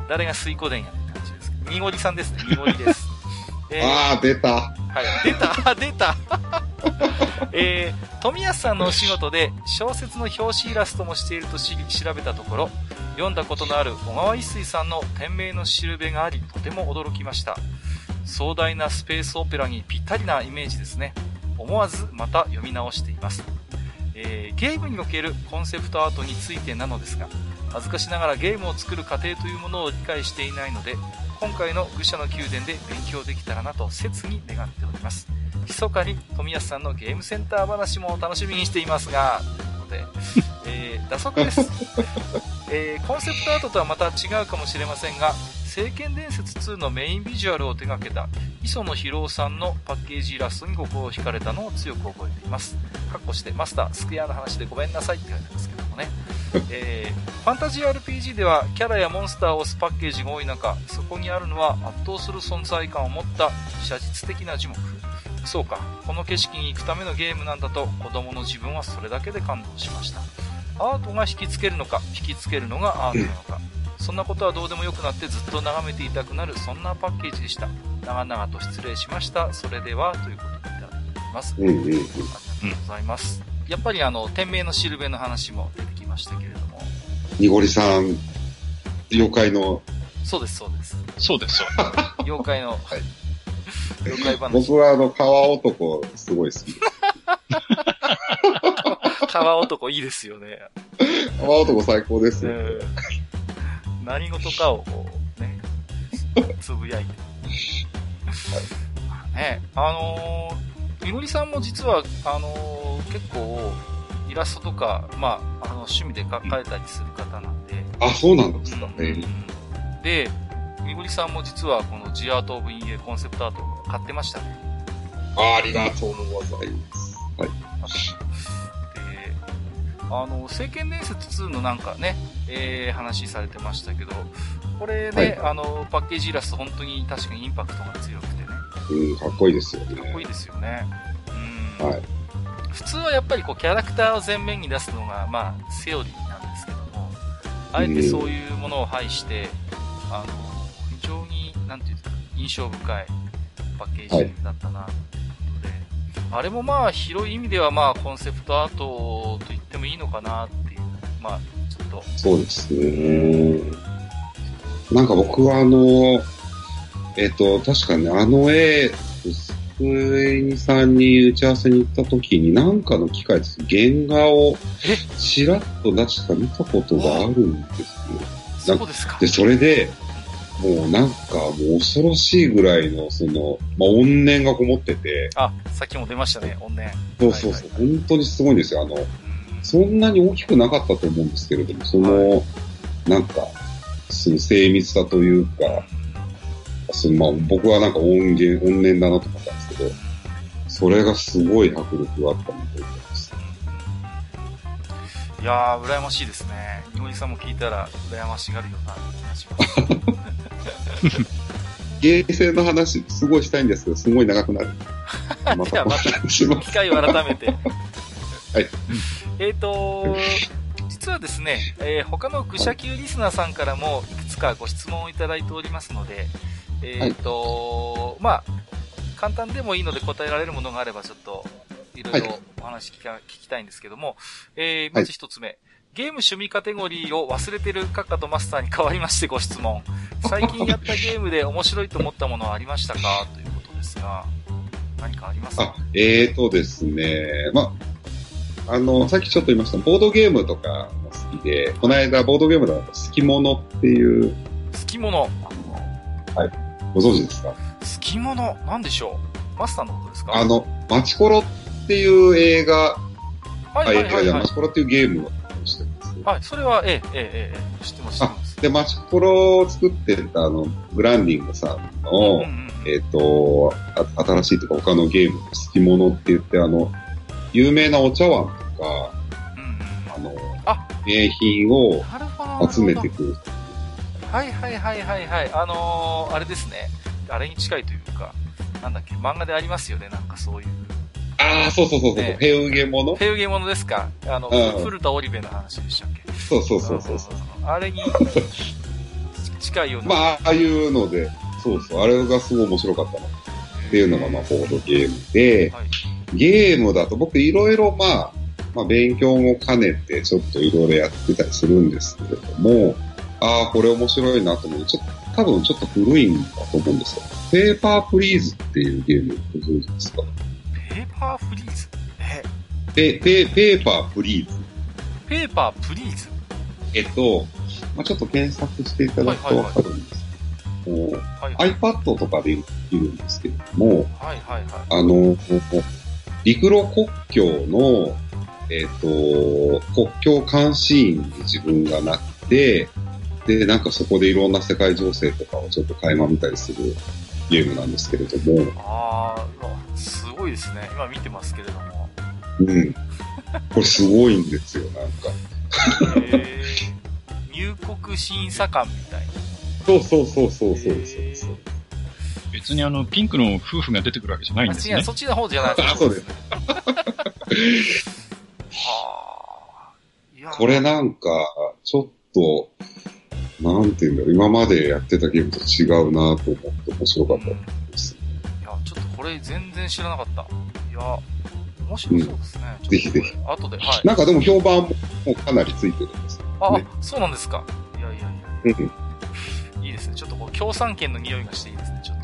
誰が水湖伝やって感じですけど。にごりさんですね、にごりです。えーああ、出た。はい、出た出た えー、富安さんのお仕事で小説の表紙イラストもしていると調べたところ、読んだことのある小川一水さんの店名のしるべがあり、とても驚きました。壮大なスペースオペラにぴったりなイメージですね。思わずまた読み直しています。えーゲームにおけるコンセプトアートについてなのですが、恥ずかしながらゲームを作る過程というものを理解していないので、今回の愚者の宮殿で勉強できたらなと切に願っております。密かに富安さんのゲームセンター話も楽しみにしていますが、ということで、えー、打足です。えーコンセプトアートとはまた違うかもしれませんが、聖剣伝説2のメインビジュアルを手掛けた磯野博夫さんのパッケージイラストに心を惹かれたのを強く覚えています。かっこして、マスター、スクエアの話でごめんなさいって書いてあるんですけどもね。えーファンタジー RPG ではキャラやモンスターを押すパッケージが多い中、そこにあるのは圧倒する存在感を持った写実的な樹木。そうか、この景色に行くためのゲームなんだと子供の自分はそれだけで感動しました。アートが引きつけるのか、引きつけるのがアートなのか。そんなことはどうでもよくなってずっと眺めていたくなる、そんなパッケージでした。長々と失礼しました。それでは、ということでいただいています。うんうんうん。ありがとうございます。やっぱりあの、店名のしるべの話も出てきましたけれども。にごりさん、妖怪の、そうです、そうです。そうです、そう妖怪の、はい妖怪話。僕はあの、川男、すごい好き。川男いいですよね。川男最高ですよ。うん何事かをこう、ね、つぶやいて。ま あね、あのー、みのりさんも実は、あのー結構、イラストとか、まあ、あの、趣味でか描いたりする方なんで、あ、そうなんですかうんね。で、みのりさんも実はこのジアートオブインエコンセプトアートを買ってましたね。あありがとうございます。はい。で、あの、聖剣伝説2のなんかね、えー、話されてましたけど、これね、はいあの、パッケージイラスト本当に確かにインパクトが強くてね、うん、かっこいいですよね。かっこいいですよね。うん。はい。普通はやっぱりこうキャラクターを前面に出すのが、まあ、セオリーなんですけども、あえてそういうものを排して、あの、非常に、なんていうか、印象深いパッケージだったな、ということで、あれもまあ、広い意味ではまあ、コンセプトアートと言ってもいいのかなっていう、まあ、ちょっと、そうですね。なんか僕はあの、えっ、と、確かね、あの絵、机にさんに打ち合わせに行った時に、なんかの機会です。原画をえ？ちらっと出した見たことがあるんですよ。そうですか。で、それで、もうなんかもう恐ろしいぐらいの、その、まあ、怨念がこもってて、あ、さっきも出ましたね、怨念。そうそうそう、はいはい本当にすごいんですよ。あの、うんそんなに大きくなかったと思うんですけれども、その、なんか、その精密さというか、そのまあ、僕はなんか音源、怨念だなと思ったんですけど、それがすごい迫力があったので、ます。いやー、羨ましいですね。井森さんも聞いたら、羨ましがるような気がします。ゲーセンの話、すごいしたいんですけど、すごい長くなる。またおではまた。機会を改めて。はい。えっと、実ははですね、えー、他の愚者級リスナーさんからもいくつかご質問をいただいておりますので、えっ、ー、と、はい、まあ、簡単でもいいので答えられるものがあればちょっと、いろいろお話聞きたいんですけども、えー、まず一つ目、はい、ゲーム趣味カテゴリーを忘れてるカッカとマスターに代わりましてご質問。最近やったゲームで面白いと思ったものはありましたか？ということですが、何かありますか？あ、えーとですね、まあの、さっきちょっと言いました、ボードゲームとかも好きで、この間ボードゲームだと、好き者っていう。好き者はい。ご存知ですか？好き者なんでしょう？マスターのことですか？あの、マチコロっていう映画、はいはいはい、はい、マチコロっていうゲーム。はい、それは、ええ、ええ、ええ、知ってます、知ってます。で、マチコロを作ってた、あの、グランディングさんの、うんうん、えっ、ー、と、新しいとか他のゲームの好き者って言って、あの、有名なお茶碗とか、うんうん、あの、あ名品を集めてくる。はいはいはいはいはい。あのー、あれですね。あれに近いというか、なんだっけ、漫画でありますよね、なんかそういう。ああ、そうそうそうそう、ね、ヘウゲモノヘウゲモノですか？あの、うん、古田織部の話でしたっけ？そうそうそうそうそう。あれに 近いような。まあ、ああいうので、そうそう、あれがすごい面白かったな。っていうのが、まあ、ボードゲームで、はい、ゲームだと僕いろいろ、まあ、まあ、勉強も兼ねて、ちょっといろいろやってたりするんですけれども、ああ、これ面白いなと思う。ちょっと、多分ちょっと古いんだと思うんですよ。Paper Please っていうゲームご存知ですか？ Paper Please えペ、ペ、 Paper Please。 Paper Pleaseえっと、まあ、ちょっと検索していただくとわかるんですけども、はいはい、iPad とかでできるんですけれども、はいはいはい、あの、陸路国境の、えっ、ー、と、国境監視員に自分がなって、で、なんかそこでいろんな世界情勢とかをちょっと垣間見たりするゲームなんですけれども。ああ、すごいですね。今見てますけれども。うん。これすごいんですよ、なんか。へ入国審査官みたいな。そうそうそうそうそうそう。別にあの、ピンクの夫婦が出てくるわけじゃないんですね。いや、そっちの方じゃないですか。そうです。はあ。これなんか、ちょっと、なんていうんだろう、今までやってたゲームと違うなと思って面白かったです、いや、ちょっとこれ全然知らなかった。いや、面白そうですね。うん、ぜひぜひ。後で、はい。なんかでも評判もかなりついてるんです、ね、あ、そうなんですか。いやいやいや。うん。いいですね。ちょっとこう、共産権の匂いがしていいですね、ちょっ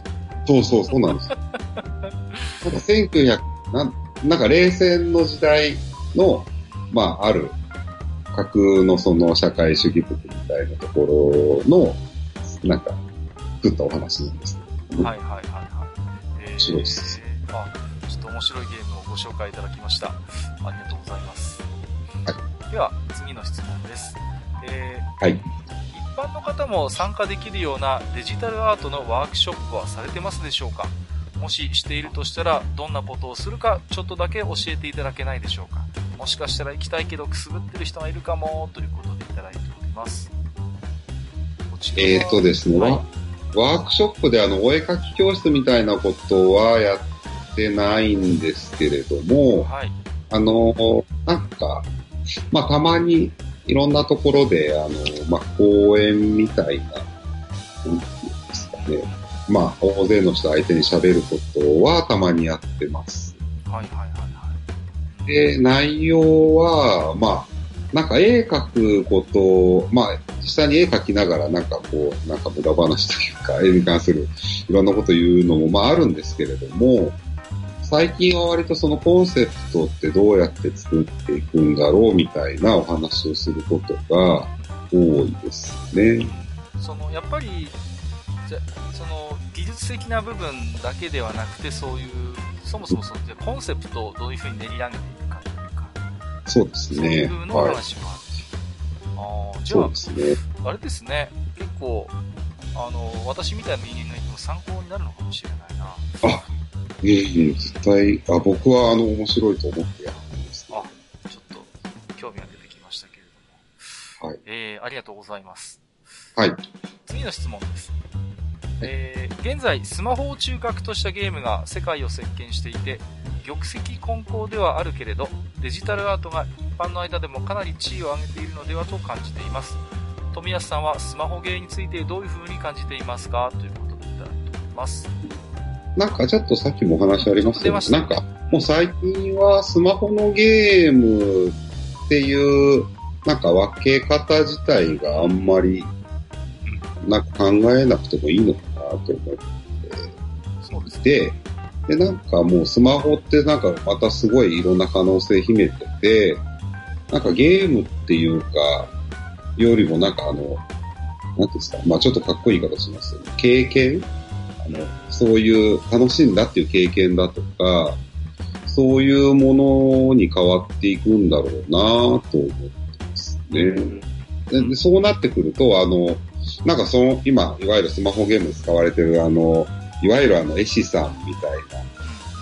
と。そうそう、そうなんですよ。なんか1900、なん、なんか冷戦の時代の、まあ、ある架空のその社会主義国みたいなところの、なんか、作ったお話なんです、ね。はいはいはいはい。えー、面白いです。あ、ちょっと面白いゲームをご紹介いただきました。ありがとうございます。はい。では、次の質問です。えー、はい。一般の方も参加できるようなデジタルアートのワークショップはされてますでしょうか？もししているとしたら、どんなことをするか、ちょっとだけ教えていただけないでしょうか？もしかしたら行きたいけどくすぶってる人がいるかも、ということでいただいております。えっ、とですね、はい、ワークショップであの、お絵描き教室みたいなことはやってないんですけれども、はい、あの、なんか、まあ、たまにいろんなところで、あの、まあ、講演みたいな、なんていうんですかね。まあ、大勢の人相手に喋ることはたまにやってます。はいはいはいはい。で、内容は、まあ、なんか絵描くこと、まあ、実際に絵描きながらなんかこう、なんか無駄話というか、絵に関するいろんなこと言うのもまああるんですけれども、最近は割とそのコンセプトってどうやって作っていくんだろうみたいなお話をすることが多いですね。その、やっぱり、じゃその技術的な部分だけではなくてそういうそもそもそのコンセプトをどういうふうに練り上げていくそうですね。そういうの話もあるし、はい、ああじゃあ、ね、あれですね。結構あの私みたいな人間がいても参考になるのかもしれないな。あいえいえ絶対あ僕はあの面白いと思ってやってます、ね、あちょっと興味が出てきましたけれども。はい。えー、ありがとうございます。はい。次の質問です。えー、現在スマホを中核としたゲームが世界を席巻していて玉石混交ではあるけれどデジタルアートが一般の間でもかなり地位を上げているのではと感じています。富安さんはスマホゲーについてどういう風に感じていますかということでいただいております。なんかちょっとさっきもお話ありましたけど、なんかもう最近はスマホのゲームっていう、なんか分け方自体があんまり、なんか考えなくてもいいのかなと思ってそうですね。で、で、なんかもうスマホってなんかまたすごいいろんな可能性秘めてて、なんかゲームっていうか、よりもなんかあの、なんていうんですか、まあちょっとかっこいい言い方しますけど、経験？あの、そういう楽しんだっていう経験だとか、そういうものに変わっていくんだろうなと思ってますね。でそうなってくると、あの、なんかその、今、いわゆるスマホゲームで使われてるあの、いわゆるあの、絵師さんみたいな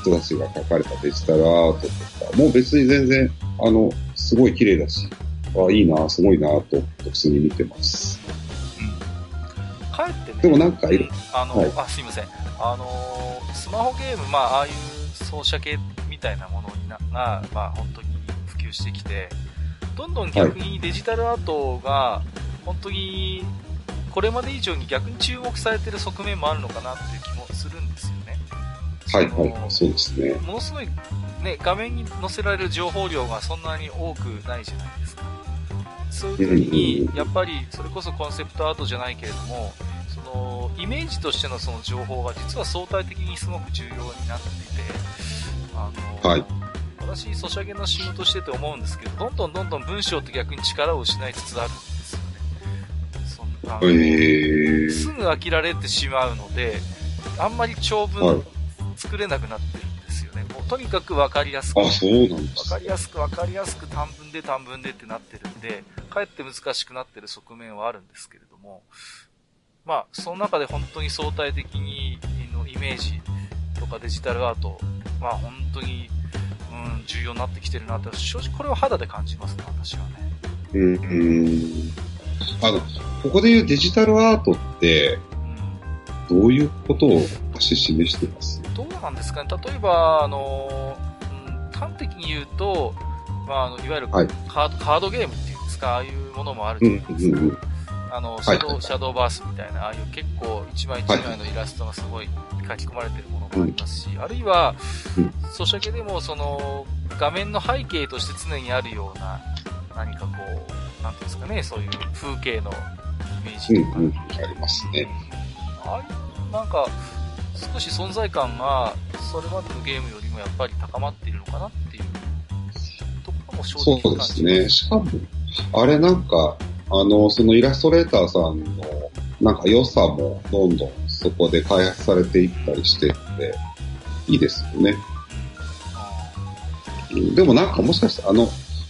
人たちが描かれたデジタルアートとか、もう別に全然、あの、すごい綺麗だし、あいいな、すごいなと、普通に見てます。かえってね、でもなんかいるあの、はいあ、すいません。あのースマホゲーム、まあ、ああいう操作系みたいなものにな、が、まあ、本当に普及してきて、どんどん逆にデジタルアートが、本当に、これまで以上に逆に注目されてる側面もあるのかなっていう気。はい、はい、そうですね。ものすごい、ね、画面に載せられる情報量がそんなに多くないじゃないですか。そういう時にう、んやっぱりそれこそコンセプトアートじゃないけれども、その、イメージとしてのその情報が実は相対的にすごく重要になっていて、あの、はい私、ソシャゲの仕事してて思うんですけど、どんどんどんどん文章って逆に力を失いつつあるんですよね。そんな、えー、すぐ飽きられてしまうので、あんまり長はい文作れなくなってるんですよね。もうとにかくわかりやすく。あ、そうなんでわすかりやすくわかりやすく単文で単文でってなってるんで、かえって難しくなってる側面はあるんですけれども、まあ、その中で本当に相対的にのイメージとかデジタルアート、まあ本当に、うん、重要になってきてるなって、正直これは肌で感じますね、私はね。うん、うん。あの、ここで言うデジタルアートって、うんどういうことを指し示してます？どうなんですかね？例えば、あの、うん、端的に言うと、まあ、あのいわゆるカはい。ード、カードゲームっていうんですか、ああいうものもあるうん、うん、じゃないですか。うん。あの、いシャドウ、シャドウバースみたいな、ああいう結構一枚一枚のイラストがすごい書き込まれてるものもありますし、あるいはうん、ソシャゲでもその、画面の背景として常にあるような、何かこう、なんていうんですかね、そういう風景のイメージとか、うん、うん。ありますね。ああ、なんか、少し存在感が、それまでのゲームよりもやっぱり高まっているのかなっていうところも正そうで直感じすね。しかも、あれなんか、あの、そのイラストレーターさんの、なんか良さもどんどんそこで開発されていったりしてって、いいですよね。うんでもなんかもしかしたら、あの、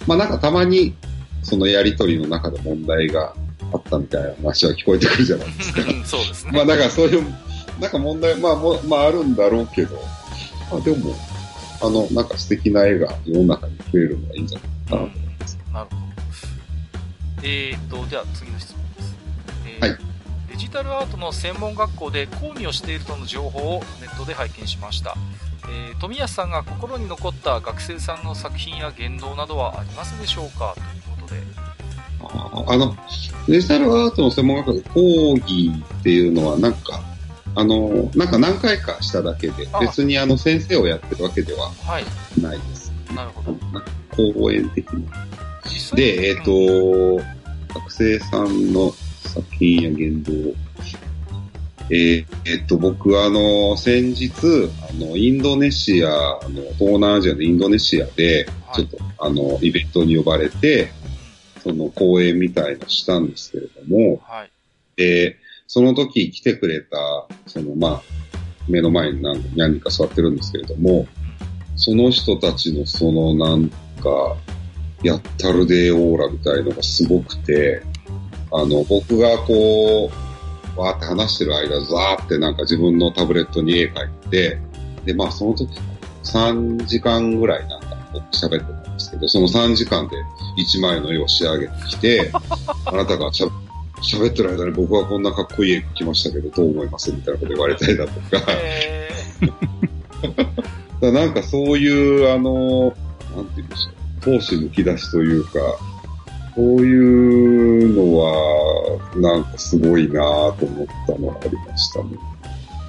まあ、なんかたまに、そのやりとりの中で問題があったみたいな話は聞こえてくるじゃないですか。うんそうですね。まあだからそういう、なんか問題、まあも、まああるんだろうけど、まあでも、あの、なんか素敵な絵が世の中に増えるのがいいんじゃないかなと思います。なるほど。えーと、では次の質問です。えーはいデジタルアートの専門学校で講義をしているとの情報をネットで拝見しました。えー富安さんが心に残った学生さんの作品や言動などはありますでしょうか？ということで。ああの、デジタルアートの専門学校で講義っていうのはなんか、あの、なんか何回かしただけであ、別にあの先生をやってるわけでははい。ないです。なるほど。講演的な。で、えっ、うんと、学生さんの作品や言動。えーえっと、僕あの、先日、あの、インドネシア、あの、東南アジアのインドネシアで、はいちょっと、あの、イベントに呼ばれて、その講演みたいのしたんですけれども、はい。で、その時来てくれた、その、まあ、目の前に何何人か座ってるんですけれども、その人たちのそのなんか、やったるでオーラみたいのがすごくて、あの、僕がこう、わーって話してる間、ザーってなんか自分のタブレットに絵描いて、で、まあその時3時間ぐらいなんか僕喋ってたんですけど、その3時間で1枚の絵を仕上げてきて、あなたがしゃ喋ってる間に僕はこんなかっこいい絵描きましたけど、どう思いますみたいなこと言われたりだとか、え だなんかそういう、あの、なんて言うんでしょう。闘志むき出しというか、そういうのは、なんかすごいなぁと思ったのがありましたね。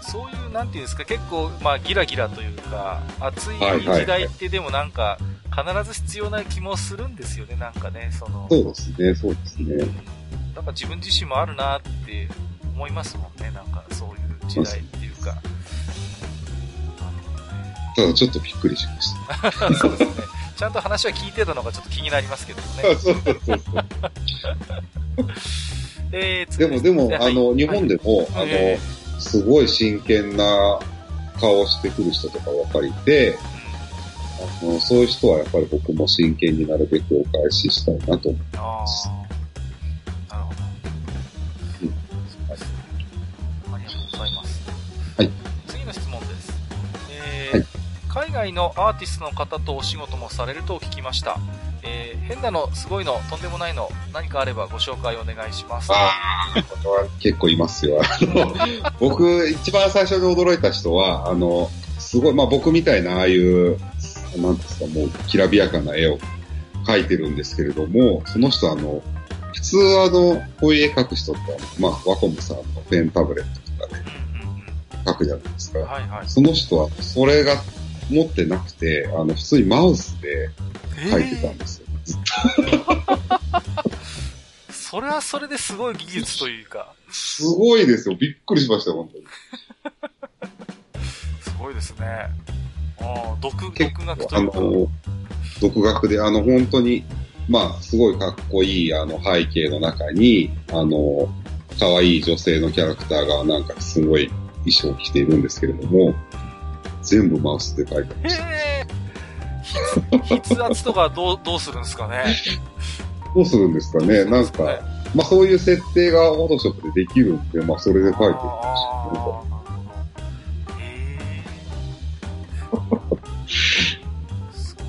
そういう、なんていうんですか、結構、まあ、ギラギラというか、熱い時代ってでもなんか、必ず必要な気もするんですよね、なんかね、その。そうですね、そうですね。なんか自分自身もあるなって思いますもんね、なんかそういう時代っていうか。ただちょっとびっくりしました。そうですね。ちゃんと話は聞いてたのがちょっと気になりますけどね。そうそうそうそう。えー、でも、でも、はいあの、日本でも、はいあの、すごい真剣な顔をしてくる人とかばかりで、あのそういう人はやっぱり僕も真剣になるべくお返ししたいなと思ああ、なるほど。うんそうですねありがとうございます。はい。次の質問です。えーはい海外のアーティストの方とお仕事もされると聞きました。えー変なの、すごいの、とんでもないの、何かあればご紹介お願いします。ああ、これは結構いますよ。あの 僕、一番最初に驚いた人は、あの、すごい、まあ僕みたいなああいう、なんですか、もう、きらびやかな絵を描いてるんですけれども、その人あの、普通あの、こういう絵描く人って、まあ、ワコムさんのペンタブレットとかで描くじゃないですかうん。。はいはい。その人は、それが持ってなくて、あの、普通にマウスで描いてたんですよ。それはそれですごい技術というか、とすごいですよ。びっくりしましたよ、本当に。すごいですね。ああ、独、独学というか。の、独学で、あの、本当に、まあ、すごいかっこいい、あの、背景の中に、あの、可愛い女性のキャラクターが、なんかすごい衣装を着ているんですけれども、全部マウスで描いてました。筆筆圧とかどう、どうするんですかね？どうするんですかね？なんか、まあそういう設定がフォトショップでできるんで、まあそれで描いてるんですあよ。あ、なるほど。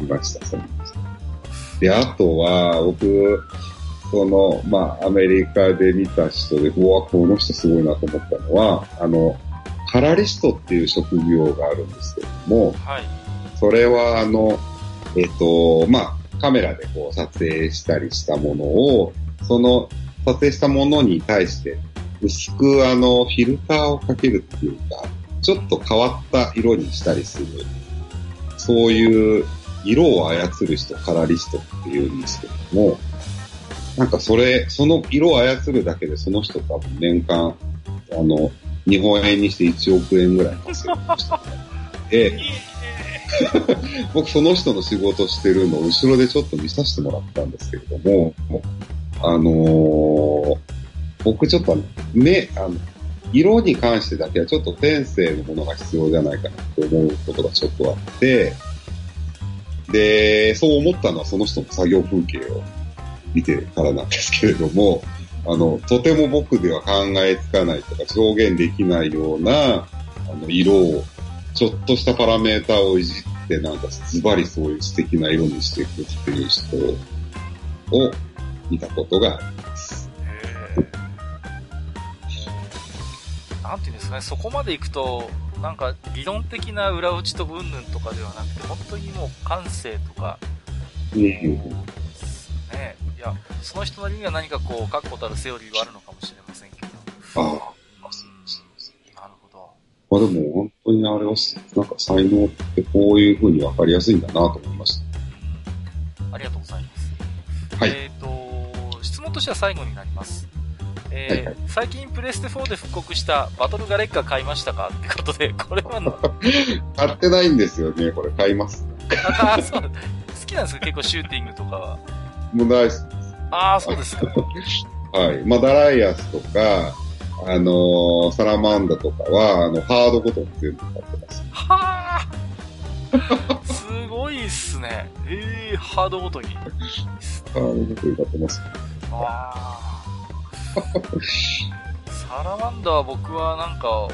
いました、そので、あとは、僕、その、まあ、アメリカで見た人で、うわ、この人すごいなと思ったのは、あの、カラリストっていう職業があるんですけれども、はい。それは、あの、えっ、と、まあ、カメラでこう撮影したりしたものを、その撮影したものに対して、薄くあの、フィルターをかけるっていうか、ちょっと変わった色にしたりする、そういう色を操る人、カラリストっていうんですけども、なんかそれ、その色を操るだけでその人多分年間、あの、日本円にして1億円ぐらい稼いでましたね。で、僕その人の仕事してるのを後ろでちょっと見させてもらったんですけれども、あのー僕ちょっとあの、目、あの、色に関してだけはちょっと天性のものが必要じゃないかなと思うことがちょっとあって、で、そう思ったのはその人の作業風景を見てからなんですけれども、あの、とても僕では考えつかないとか表現できないような、あの、色をちょっとしたパラメーターをいじって、なんかズバリそういう素敵な色にしていくっていう人を見たことがあります。なんていうんですかね、そこまで行くと、なんか理論的な裏打ちと云々とかではなくて、本当にもう感性とか、うんね、いや、その人なりには何かこう、確固たるセオリーはあるのかもしれませんけど。ああ。まあでも本当にあれは、なんか才能ってこういう風に分かりやすいんだなと思いました。うんありがとうございます。はいえっ、と、質問としては最後になります。えーはいはい最近プレステ4で復刻したバトルガレッカ買いましたかってことで、これはの、買ってないんですよね、これ買います。ああ、そう。好きなんですか？結構シューティングとかは。もう大好きです。ああ、そうですか。はい。まあ、ダライアスとか、あのーサラマンダとかは、あの、ハードボトン全部買ってます。はあ。すごいっすね。ええハードごとに。ハードボトン買ってます。ああ。サラマンダーは僕はなんか、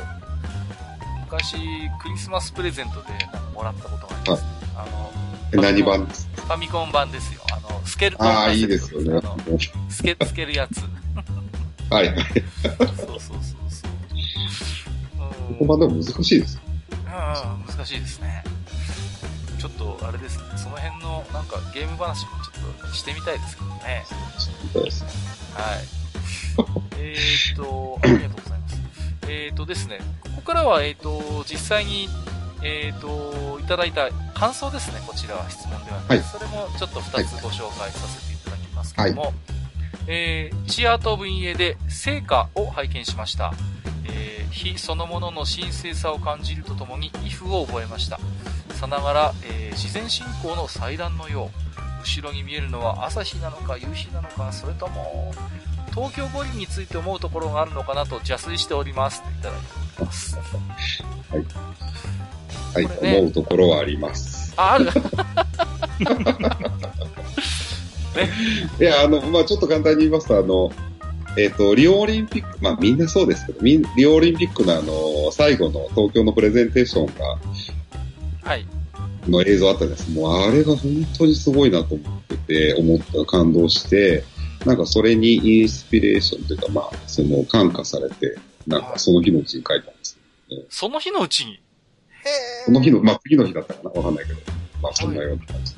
昔クリスマスプレゼントでもらったことがあります。あの、え何版？ですファミコン版ですよ。あの、スケルトンああ、いいですよね。スケ、スケるやつ。はいはい。そうそうそうそう。うんここまでも難しいです。うん、難しいですね。ちょっとあれですね、その辺のなんかゲーム話もちょっとしてみたいですけどね。そうです。はい。えーっと、ありがとうございます。えーっとですね、ここからは、えーっと、実際に、えーっと、いただいた感想ですね、こちらは質問ではなくて、はいそれもちょっと2つご紹介させていただきますけども、えー、チアート分野で成果を拝見しました。えー、火そのものの神聖さを感じるとともに、威風を覚えました。さながら、えー自然信仰の祭壇のよう。後ろに見えるのは朝日なのか夕日なのか、それとも、東京五輪について思うところがあるのかなと邪推しております。といただいております。はい、これね思うところはあります。あ、ある いや、あの、まあちょっと簡単に言いますと、あの、えっ、と、リオオリンピック、まあみんなそうですけど、リオオリンピックのあの、最後の東京のプレゼンテーションが、はい。の映像あったんです。もうあれが本当にすごいなと思ってて、思った、感動して、なんかそれにインスピレーションというか、まあ、その感化されて、なんかその日のうちに書いたんです。その日のうちに？へその日の、まあ次の日だったかな？わかんないけど。まあそんなような感じ。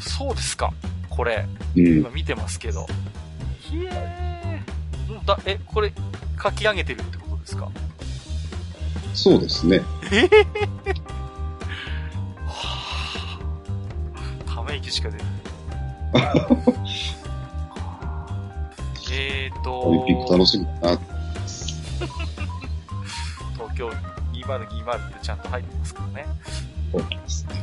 そうですか。これ、うん今。見てますけど。ひえー。だ、え、これ、書き上げてるってことですか？そうですね。えはぁため息しか出ない。えーと、オリンピック楽しみだな。東京2020ってちゃんと入ってますけどね。そうですね。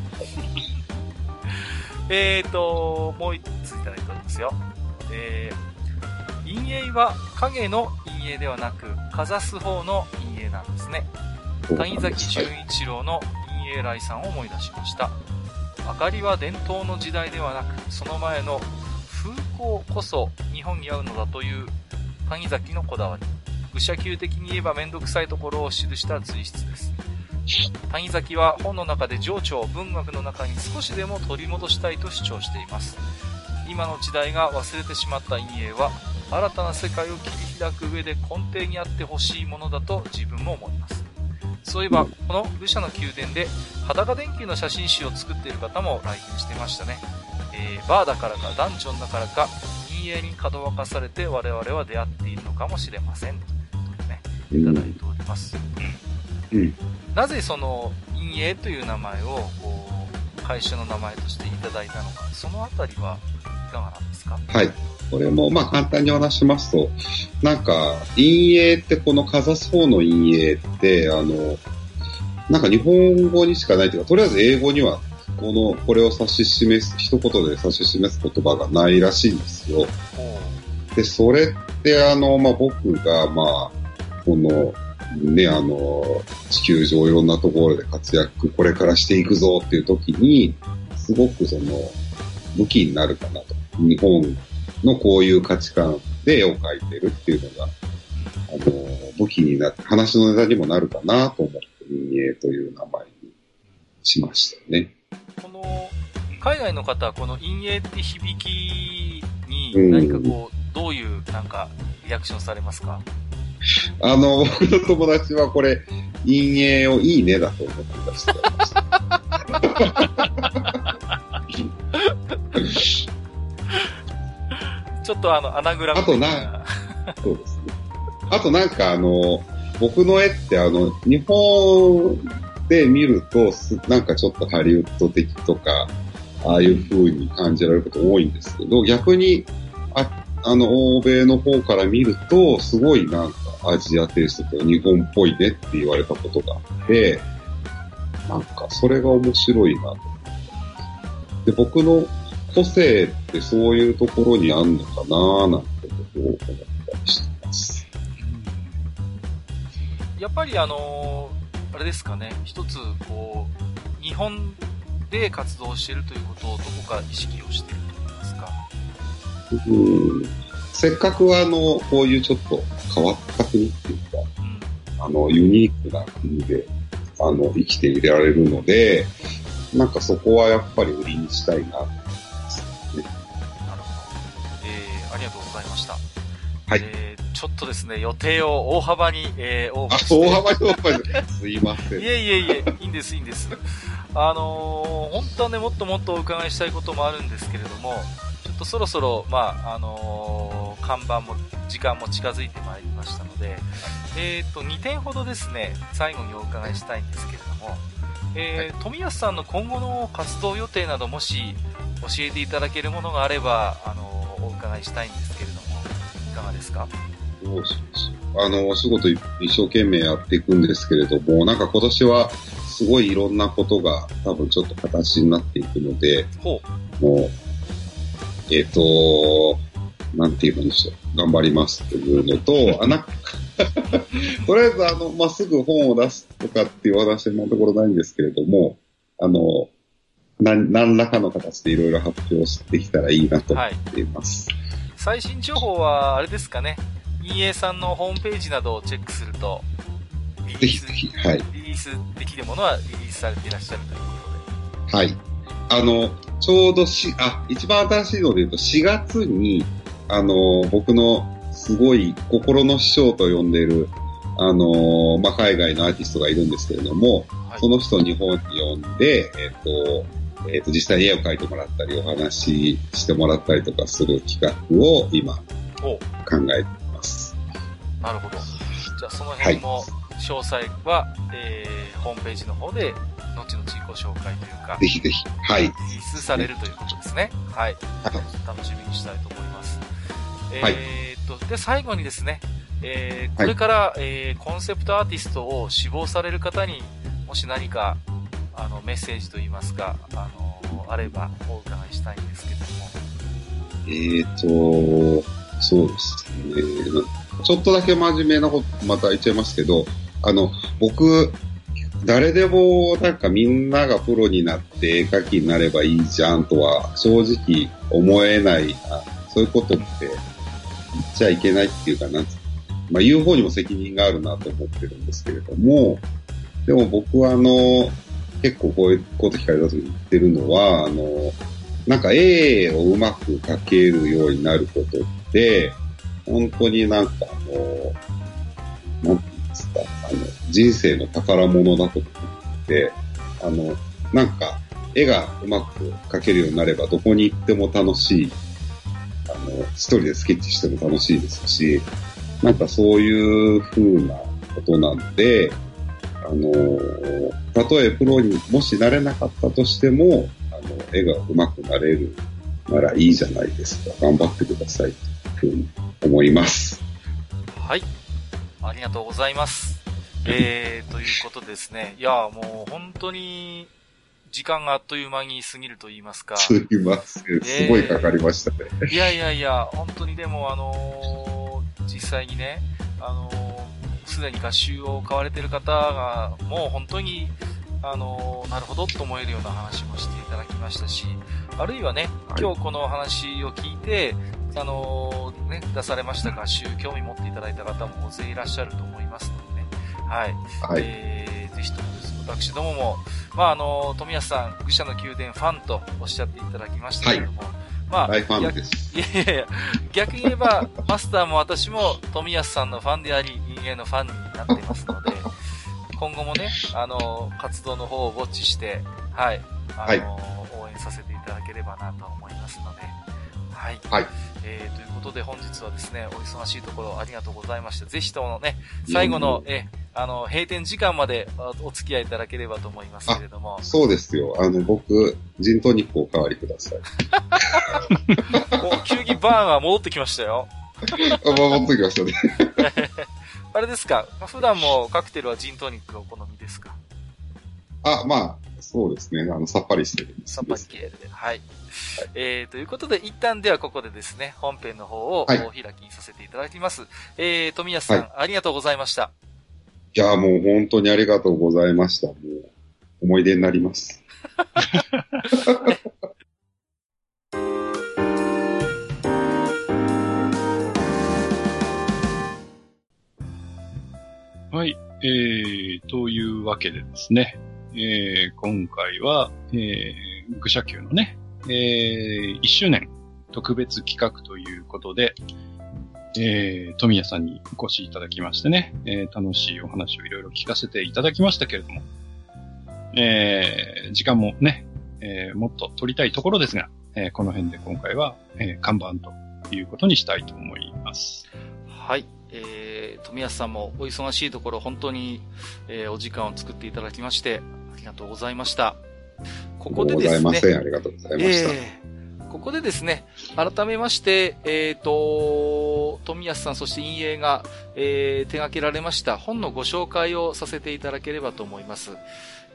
えーと、もう一ついただいておりますよ。えー、陰影は影の陰影ではなく、かざす方の陰影なんですね。谷崎潤一郎の陰影来さんを思い出しました。明かりは伝統の時代ではなく、その前の風光こそ日本に合うのだという谷崎のこだわり。愚者級的に言えばめんどくさいところを記した随筆です。谷崎は本の中で情緒を文学の中に少しでも取り戻したいと主張しています。今の時代が忘れてしまった陰影は、新たな世界を切り開く上で根底にあってほしいものだと自分も思います。そういえば、この愚者の宮殿で裸電球の写真集を作っている方も来店してましたね。えーバーだからかダンジョンだからか、陰影に角沸かされて我々は出会っているのかもしれません。ということでね、いただいております。うんなぜその陰影という名前をこう会社の名前としていただいたのか、そのあたりはいかがなんですか？はい。これも、まあ簡単にお話しますと、なんか、陰影ってこのかざす方の陰影って、あの、なんか日本語にしかないというか、とりあえず英語には、この、これを指し示す、一言で指し示す言葉がないらしいんですよ。で、それってあの、まあ僕が、まあ、この、ね、あの、地球上いろんなところで活躍、これからしていくぞっていう時に、すごくその、武器になるかなと。日本のこういう価値観で絵を描いてるっていうのが、あの、武器になって、話のネタにもなるかなと思って、陰影という名前にしましたね。この、海外の方はこの陰影って響きにうん何かこう、どういうなんかリアクションされますか？あの、僕の友達はこれ、陰影をいいねだと思ってた人がいました。ちょっとあの、アナグラムあとなそうですね。あとなんかあの、僕の絵ってあの、日本で見るとす、なんかちょっとハリウッド的とか、ああいう風に感じられること多いんですけど、逆に、ああの、欧米の方から見ると、すごいなんかアジアテイストとか日本っぽいねって言われたことがあって、なんかそれが面白いなと思って。で、僕の個性ってそういうところにあんのかななんてことを思ったりしてます。やっぱりあのーあれですかね、一つ、こう、日本で活動しているということをどこか意識をしていると言いますか？うんせっかくあの、こういうちょっと変わった国っていうか、うん。あの、ユニークな国で、あの、生きていられるので、なんかそこはやっぱり売りにしたいなと思いますね。なるほど。えー、ありがとうございました。はいえー、ちょっとですね、予定を大幅に、えー、オーバあー、して。大幅にオーバーですすいません。いえいえいえ、いいんです、いいんです。あのー、本当はね、もっともっとお伺いしたいこともあるんですけれども、とそろそろ、まあ、あのー、看板も、時間も近づいてまいりましたので、えっ、ー、と、2点ほどですね、最後にお伺いしたいんですけれども、えー、はい、富安さんの今後の活動予定など、もし教えていただけるものがあれば、あのお伺いしたいんですけれども、いかがですか？そうそうあの、お仕事一生懸命やっていくんですけれども、なんか今年はすごいいろんなことが多分ちょっと形になっていくので、もう、えっ、ー、と、なんて言うんでしょう、頑張りますっていうのと、あ、な とりあえずあの、まあ、すぐ本を出すとかっていう話は今のところないんですけれども、あの、何何らかの形でいろいろ発表してきたらいいなと思っています。はい、最新情報は、あれですかね、EA さんのホームページなどをチェックすると、ぜひぜひ、はい。リリースできるものはリリースされていらっしゃるということで。はい。あの、ちょうどし、あ、一番新しいので言うと4月に、あの、僕のすごい心の師匠と呼んでいる、あの、まあ、海外のアーティストがいるんですけれども、はい、その人を日本に呼んで、えっ、と、えっ、と、実際に絵を描いてもらったり、お話ししてもらったりとかする企画を今、考えています。なるほど。じゃあ、その辺も、詳細は、はい、えー、ホームページの方で、後々ご紹介というか、ぜひぜひ、はい。リリースされるということですね。はい。はい、楽しみにしたいと思います。えー、はい、と、で、最後にですね、えー、これから、はい、えー、コンセプトアーティストを志望される方に、もし何か、あの、メッセージといいますか、あの、あればお伺いしたいんですけども。えーと、そうですね。ちょっとだけ真面目なことまた言っちゃいますけど、あの、僕、誰でもなんかみんながプロになって絵描きになればいいじゃんとは正直思えないなそういうことって言っちゃいけないっていうかなんまあ言う方にも責任があるなと思ってるんですけれども、でも僕はあの、結構こういうこと聞かれた時に言ってるのは、あの、なんか絵をうまく描けるようになることって、本当になんかあの、なん、人生の宝物だと思って、あの、なんか、絵がうまく描けるようになればどこに行っても楽しい。あの、一人でスケッチしても楽しいですし、なんかそういう風なことなんで、あの、たとえプロにもしなれなかったとしても、あの、絵が上手くなれるならいいじゃないですか。頑張ってください。というふうに思います。はい。ありがとうございます。えー、ということですね。いや、もう本当に、時間があっという間に過ぎると言いますか。すいません。すごいかかりましたね。えー、いやいやいや、本当にでもあのー、実際にね、あのー、すでに合集を買われてる方が、もう本当に、あのー、なるほどと思えるような話もしていただきましたし、あるいはね、今日この話を聞いて、あのー、ね、出されました合集、興味持っていただいた方も大勢いらっしゃると思いますのでね、はい。はい、えー、ぜひともです。私どもも、まあ、あの、富安さん、愚者の宮殿ファンとおっしゃっていただきましたけれども、はい、まあ、大ファンです。いやいやいや、逆に言えば、マスターも私も富安さんのファンであり、人間のファンになっていますので、今後もね、あの、活動の方をウォッチして、はい、あの、はい、応援させていただければなと思いますので、はい。はい。えー、ということで本日はですね、お忙しいところありがとうございました。ぜひともね、最後の、え、あの、閉店時間までお付き合いいただければと思いますけれども。そうですよ。あの、僕、ジントニックおかわりください。もう、急にバーンは戻ってきましたよ。あ、戻ってきましたね。あれですか？普段もカクテルはジントニックがお好みですか？あ、まあ、そうですね。あの、さっぱりしてる。さっぱり系で。はい。はい、えー、ということで、一旦ではここでですね、本編の方をお開きにさせていただきます。はい、えー、富安さん、はい、ありがとうございました。いや、もう本当にありがとうございました。もう、思い出になります。はい、えー、というわけでですね、えー、今回は、えー、愚者級のね、えー、1周年特別企画ということで、えー、富谷さんにお越しいただきましてね、えー、楽しいお話をいろいろ聞かせていただきましたけれども、ええー、時間もね、えー、もっと取りたいところですが、えー、この辺で今回は、えー、看板ということにしたいと思います。はい。えー、富安さんもお忙しいところ本当に、えー、お時間を作っていただきましてありがとうございました。ここでですね。ありがとうございました。えー、ここでですね、改めまして、えっ、ー、と、富安さん、そして陰影が、えー、手掛けられました本のご紹介をさせていただければと思います。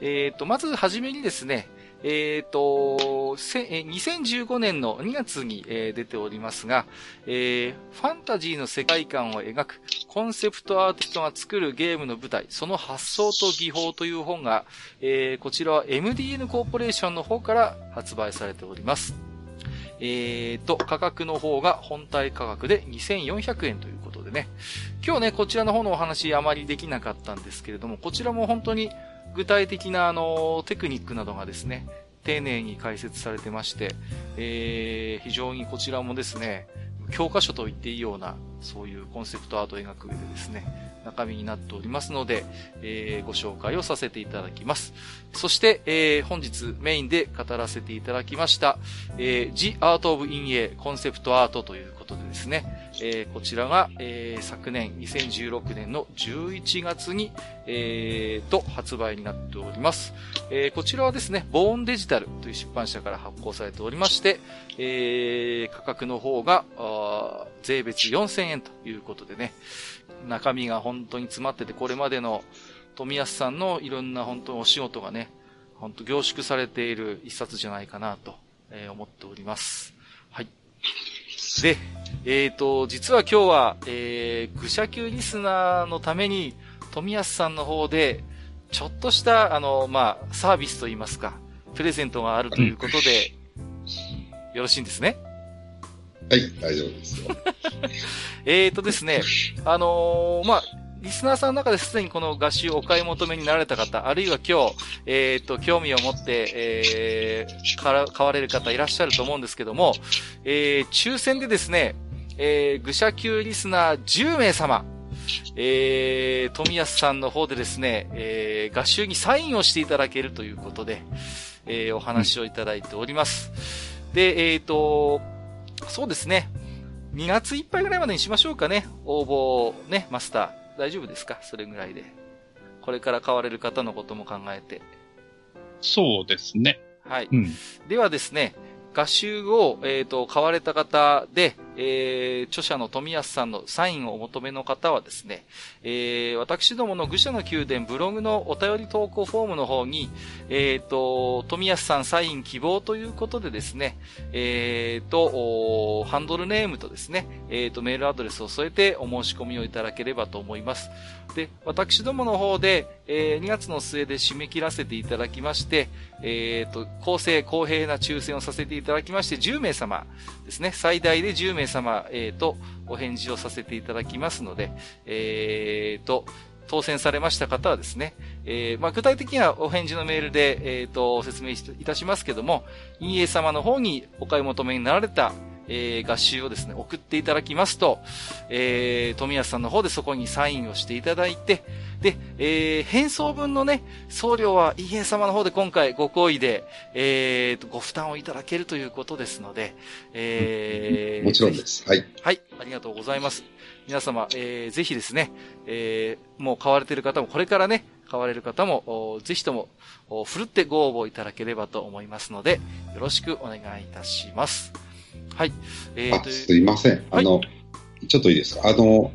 えっ、ー、と、まずはじめにですね、えっ、ー、と、2015年の2月に、え出ておりますが、えー、ファンタジーの世界観を描くコンセプトアーティストが作るゲームの舞台、その発想と技法という本が、えー、こちらは MDN コーポレーションの方から発売されております。えーと、価格の方が本体価格で2400円ということでね。今日ね、こちらの方のお話あまりできなかったんですけれども、こちらも本当に具体的なあの、テクニックなどがですね、丁寧に解説されてまして、えー、非常にこちらもですね、教科書と言っていいような、そういうコンセプトアートを描く上でですね、中身になっておりますので、えー、ご紹介をさせていただきます。そして、えー、本日メインで語らせていただきました、えー、The Art of In-A コンセプトアートということでですね、えー、こちらが、えー、昨年2016年の11月に、えー、と発売になっております。えー、こちらはですね、ボーンデジタルという出版社から発行されておりまして、えー、価格の方が、税別4000円ということでね、中身が本当に詰まってて、これまでの富安さんのいろんな本当にお仕事がね、本当凝縮されている一冊じゃないかなと、え、思っております。はい。で、えっ、ー、と、実は今日は、えー、愚者級リスナーのために、富安さんの方で、ちょっとした、あの、まあ、サービスといいますか、プレゼントがあるということで、よろしいんですね？はい、大丈夫ですよ。えっとですね、あのー、まあ、リスナーさんの中ですでにこの合集お買い求めになられた方、あるいは今日、えっ、ー、と、興味を持って、えー、買われる方いらっしゃると思うんですけども、えー、抽選でですね、えー、愚者級リスナー10名様、えー、富安さんの方でですね、えー、合集にサインをしていただけるということで、えー、お話をいただいております。で、えっ、ー、と、そうですね。2月いっぱいぐらいまでにしましょうかね。応募ね、マスター。大丈夫ですか？それぐらいで。これから買われる方のことも考えて。そうですね。はい。うん、ではですね、画集を、えっ、ー、と、買われた方で、えー、著者の富安さんのサインをお求めの方はですね、えー、私どもの愚者の宮殿ブログのお便り投稿フォームの方に、えっ、ー、と、富安さんサイン希望ということでですね、えっ、ー、と、ハンドルネームとですね、えっ、と、メールアドレスを添えてお申し込みをいただければと思います。で、私どもの方で、え2月の末で締め切らせていただきまして、えっ、と、公正公平な抽選をさせていただきまして、10名様ですね、最大で10名様、えっ、と、お返事をさせていただきますので、えっ、と、当選されました方はですね、えー、まあ、具体的にはお返事のメールで、えっ、と、説明いたしますけども、陰影様の方にお買い求めになられた、えー、合集をですね、送っていただきますと、えー、富安さんの方でそこにサインをしていただいて、で、えー、返送分のね、送料は、イエ様の方で今回ご好意で、えー、ご負担をいただけるということですので、えー、もちろんです。はい。はい、ありがとうございます。皆様、えー、ぜひですね、えー、もう買われている方も、これからね、買われる方も、ぜひとも、ふるってご応募いただければと思いますので、よろしくお願いいたします。はい。えー、すいません。あの、はい、ちょっといいですか？あの、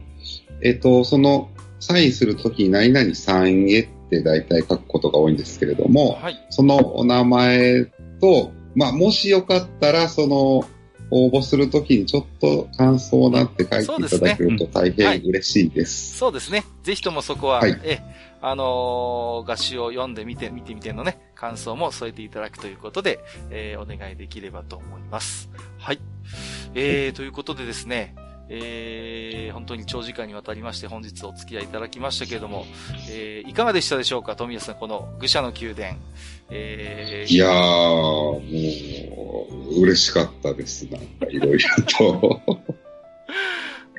えっ、ー、と、その、サインするときに何々さんへって大体書くことが多いんですけれども、はい、そのお名前と、まあ、もしよかったら、その、応募するときにちょっと感想なんて書いていただけると大変嬉しいです。そうですね。ぜひともそこは、はい、え、あのー、合詞を読んでみて、見てみてのね、感想も添えていただくということで、えー、お願いできればと思います。はい。えー、ということでですね、えー、本当に長時間にわたりまして本日お付き合いいただきましたけれども、えー、いかがでしたでしょうか富谷さん、この愚者の宮殿。えー、いやー、もう、嬉しかったです。なんか、いろいろと。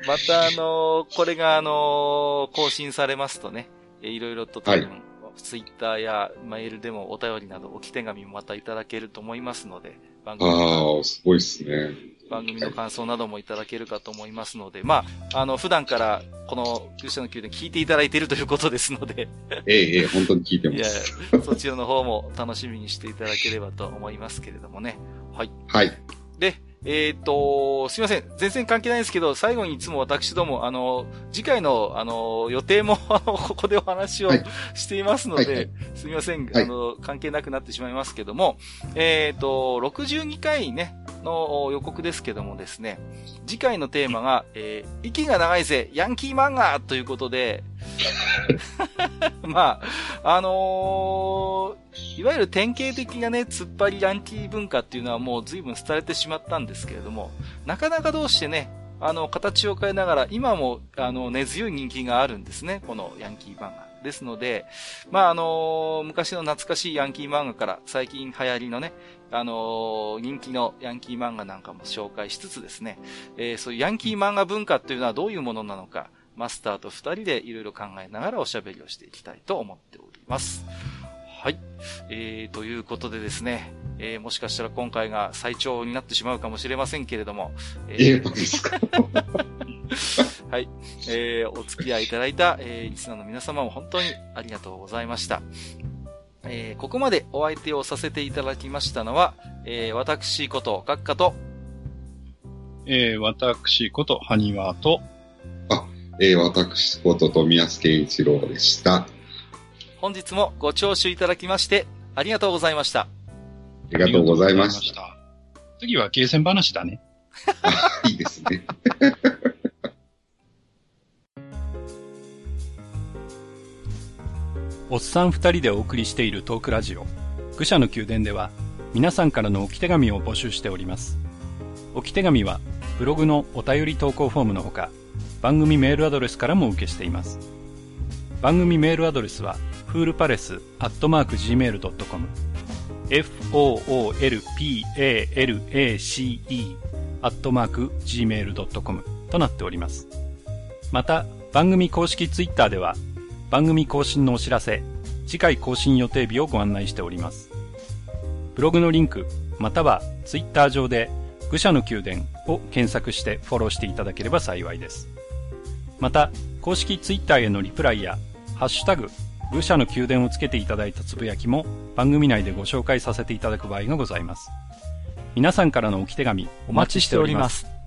また、あのー、これが、あのー、更新されますとね、いろいろと多分、はいツイッターやメールでもお便りなど置き手紙もまたいただけると思いますので、番組ああ、すごいですね。番組の感想などもいただけるかと思いますので、まあ、あの、普段からこの牛舎の宮殿聞いていただいているということですのでええ、ええ、本当に聞いてます。いや、そちらの方も楽しみにしていただければと思いますけれどもね。はい。はい。で、えっ、ー、と、すいません。全然関係ないんですけど、最後にいつも私ども、あの、次回の、あの、予定も、あの、ここでお話を、はい、していますので、はいはい、すみません、はい、あの、関係なくなってしまいますけども、えっ、ー、と、62回ね、の予告ですけどもですね、次回のテーマが、えー、息が長いぜ、ヤンキー漫画ということで、まあ、あのー、いわゆる典型的なね、突っ張りヤンキー文化っていうのはもう随分廃れてしまったんですけれども、なかなかどうしてね、あの、形を変えながら、今も、あの、根強い人気があるんですね、このヤンキー漫画。ですので、まあ、あのー、昔の懐かしいヤンキー漫画から最近流行りのね、あのー、人気のヤンキー漫画なんかも紹介しつつですね、えー、そういうヤンキー漫画文化というのはどういうものなのか、マスターと二人でいろいろ考えながらおしゃべりをしていきたいと思っております。はい。えー、ということでですね、えー、もしかしたら今回が最長になってしまうかもしれませんけれども、えー、えー、ですか？はい。えー、お付き合いいただいた、えー、リスナーの皆様も本当にありがとうございました。えー、ここまでお相手をさせていただきましたのは、えー、私こと、閣下と、えー、私こと、ハニワと、あ、えー、私こと、富安健一郎でした。本日もご聴取いただきまして、ありがとうございました。ありがとうございました。次はゲーセン話だね。いいですね。おっさん二人でお送りしているトークラジオ、愚者の宮殿では、皆さんからの置き手紙を募集しております。置き手紙は、ブログのお便り投稿フォームのほか、番組メールアドレスからも受けしています。番組メールアドレスは、フールパレスアットマーク Gmail.com、foolpalace アットマーク Gmail.com となっております。また、番組公式ツイッターでは、番組更新のお知らせ、次回更新予定日をご案内しております。ブログのリンク、またはツイッター上で愚者の宮殿を検索してフォローしていただければ幸いです。また、公式ツイッターへのリプライや、ハッシュタグ、愚者の宮殿をつけていただいたつぶやきも番組内でご紹介させていただく場合がございます。皆さんからの置き手紙お待ちしております。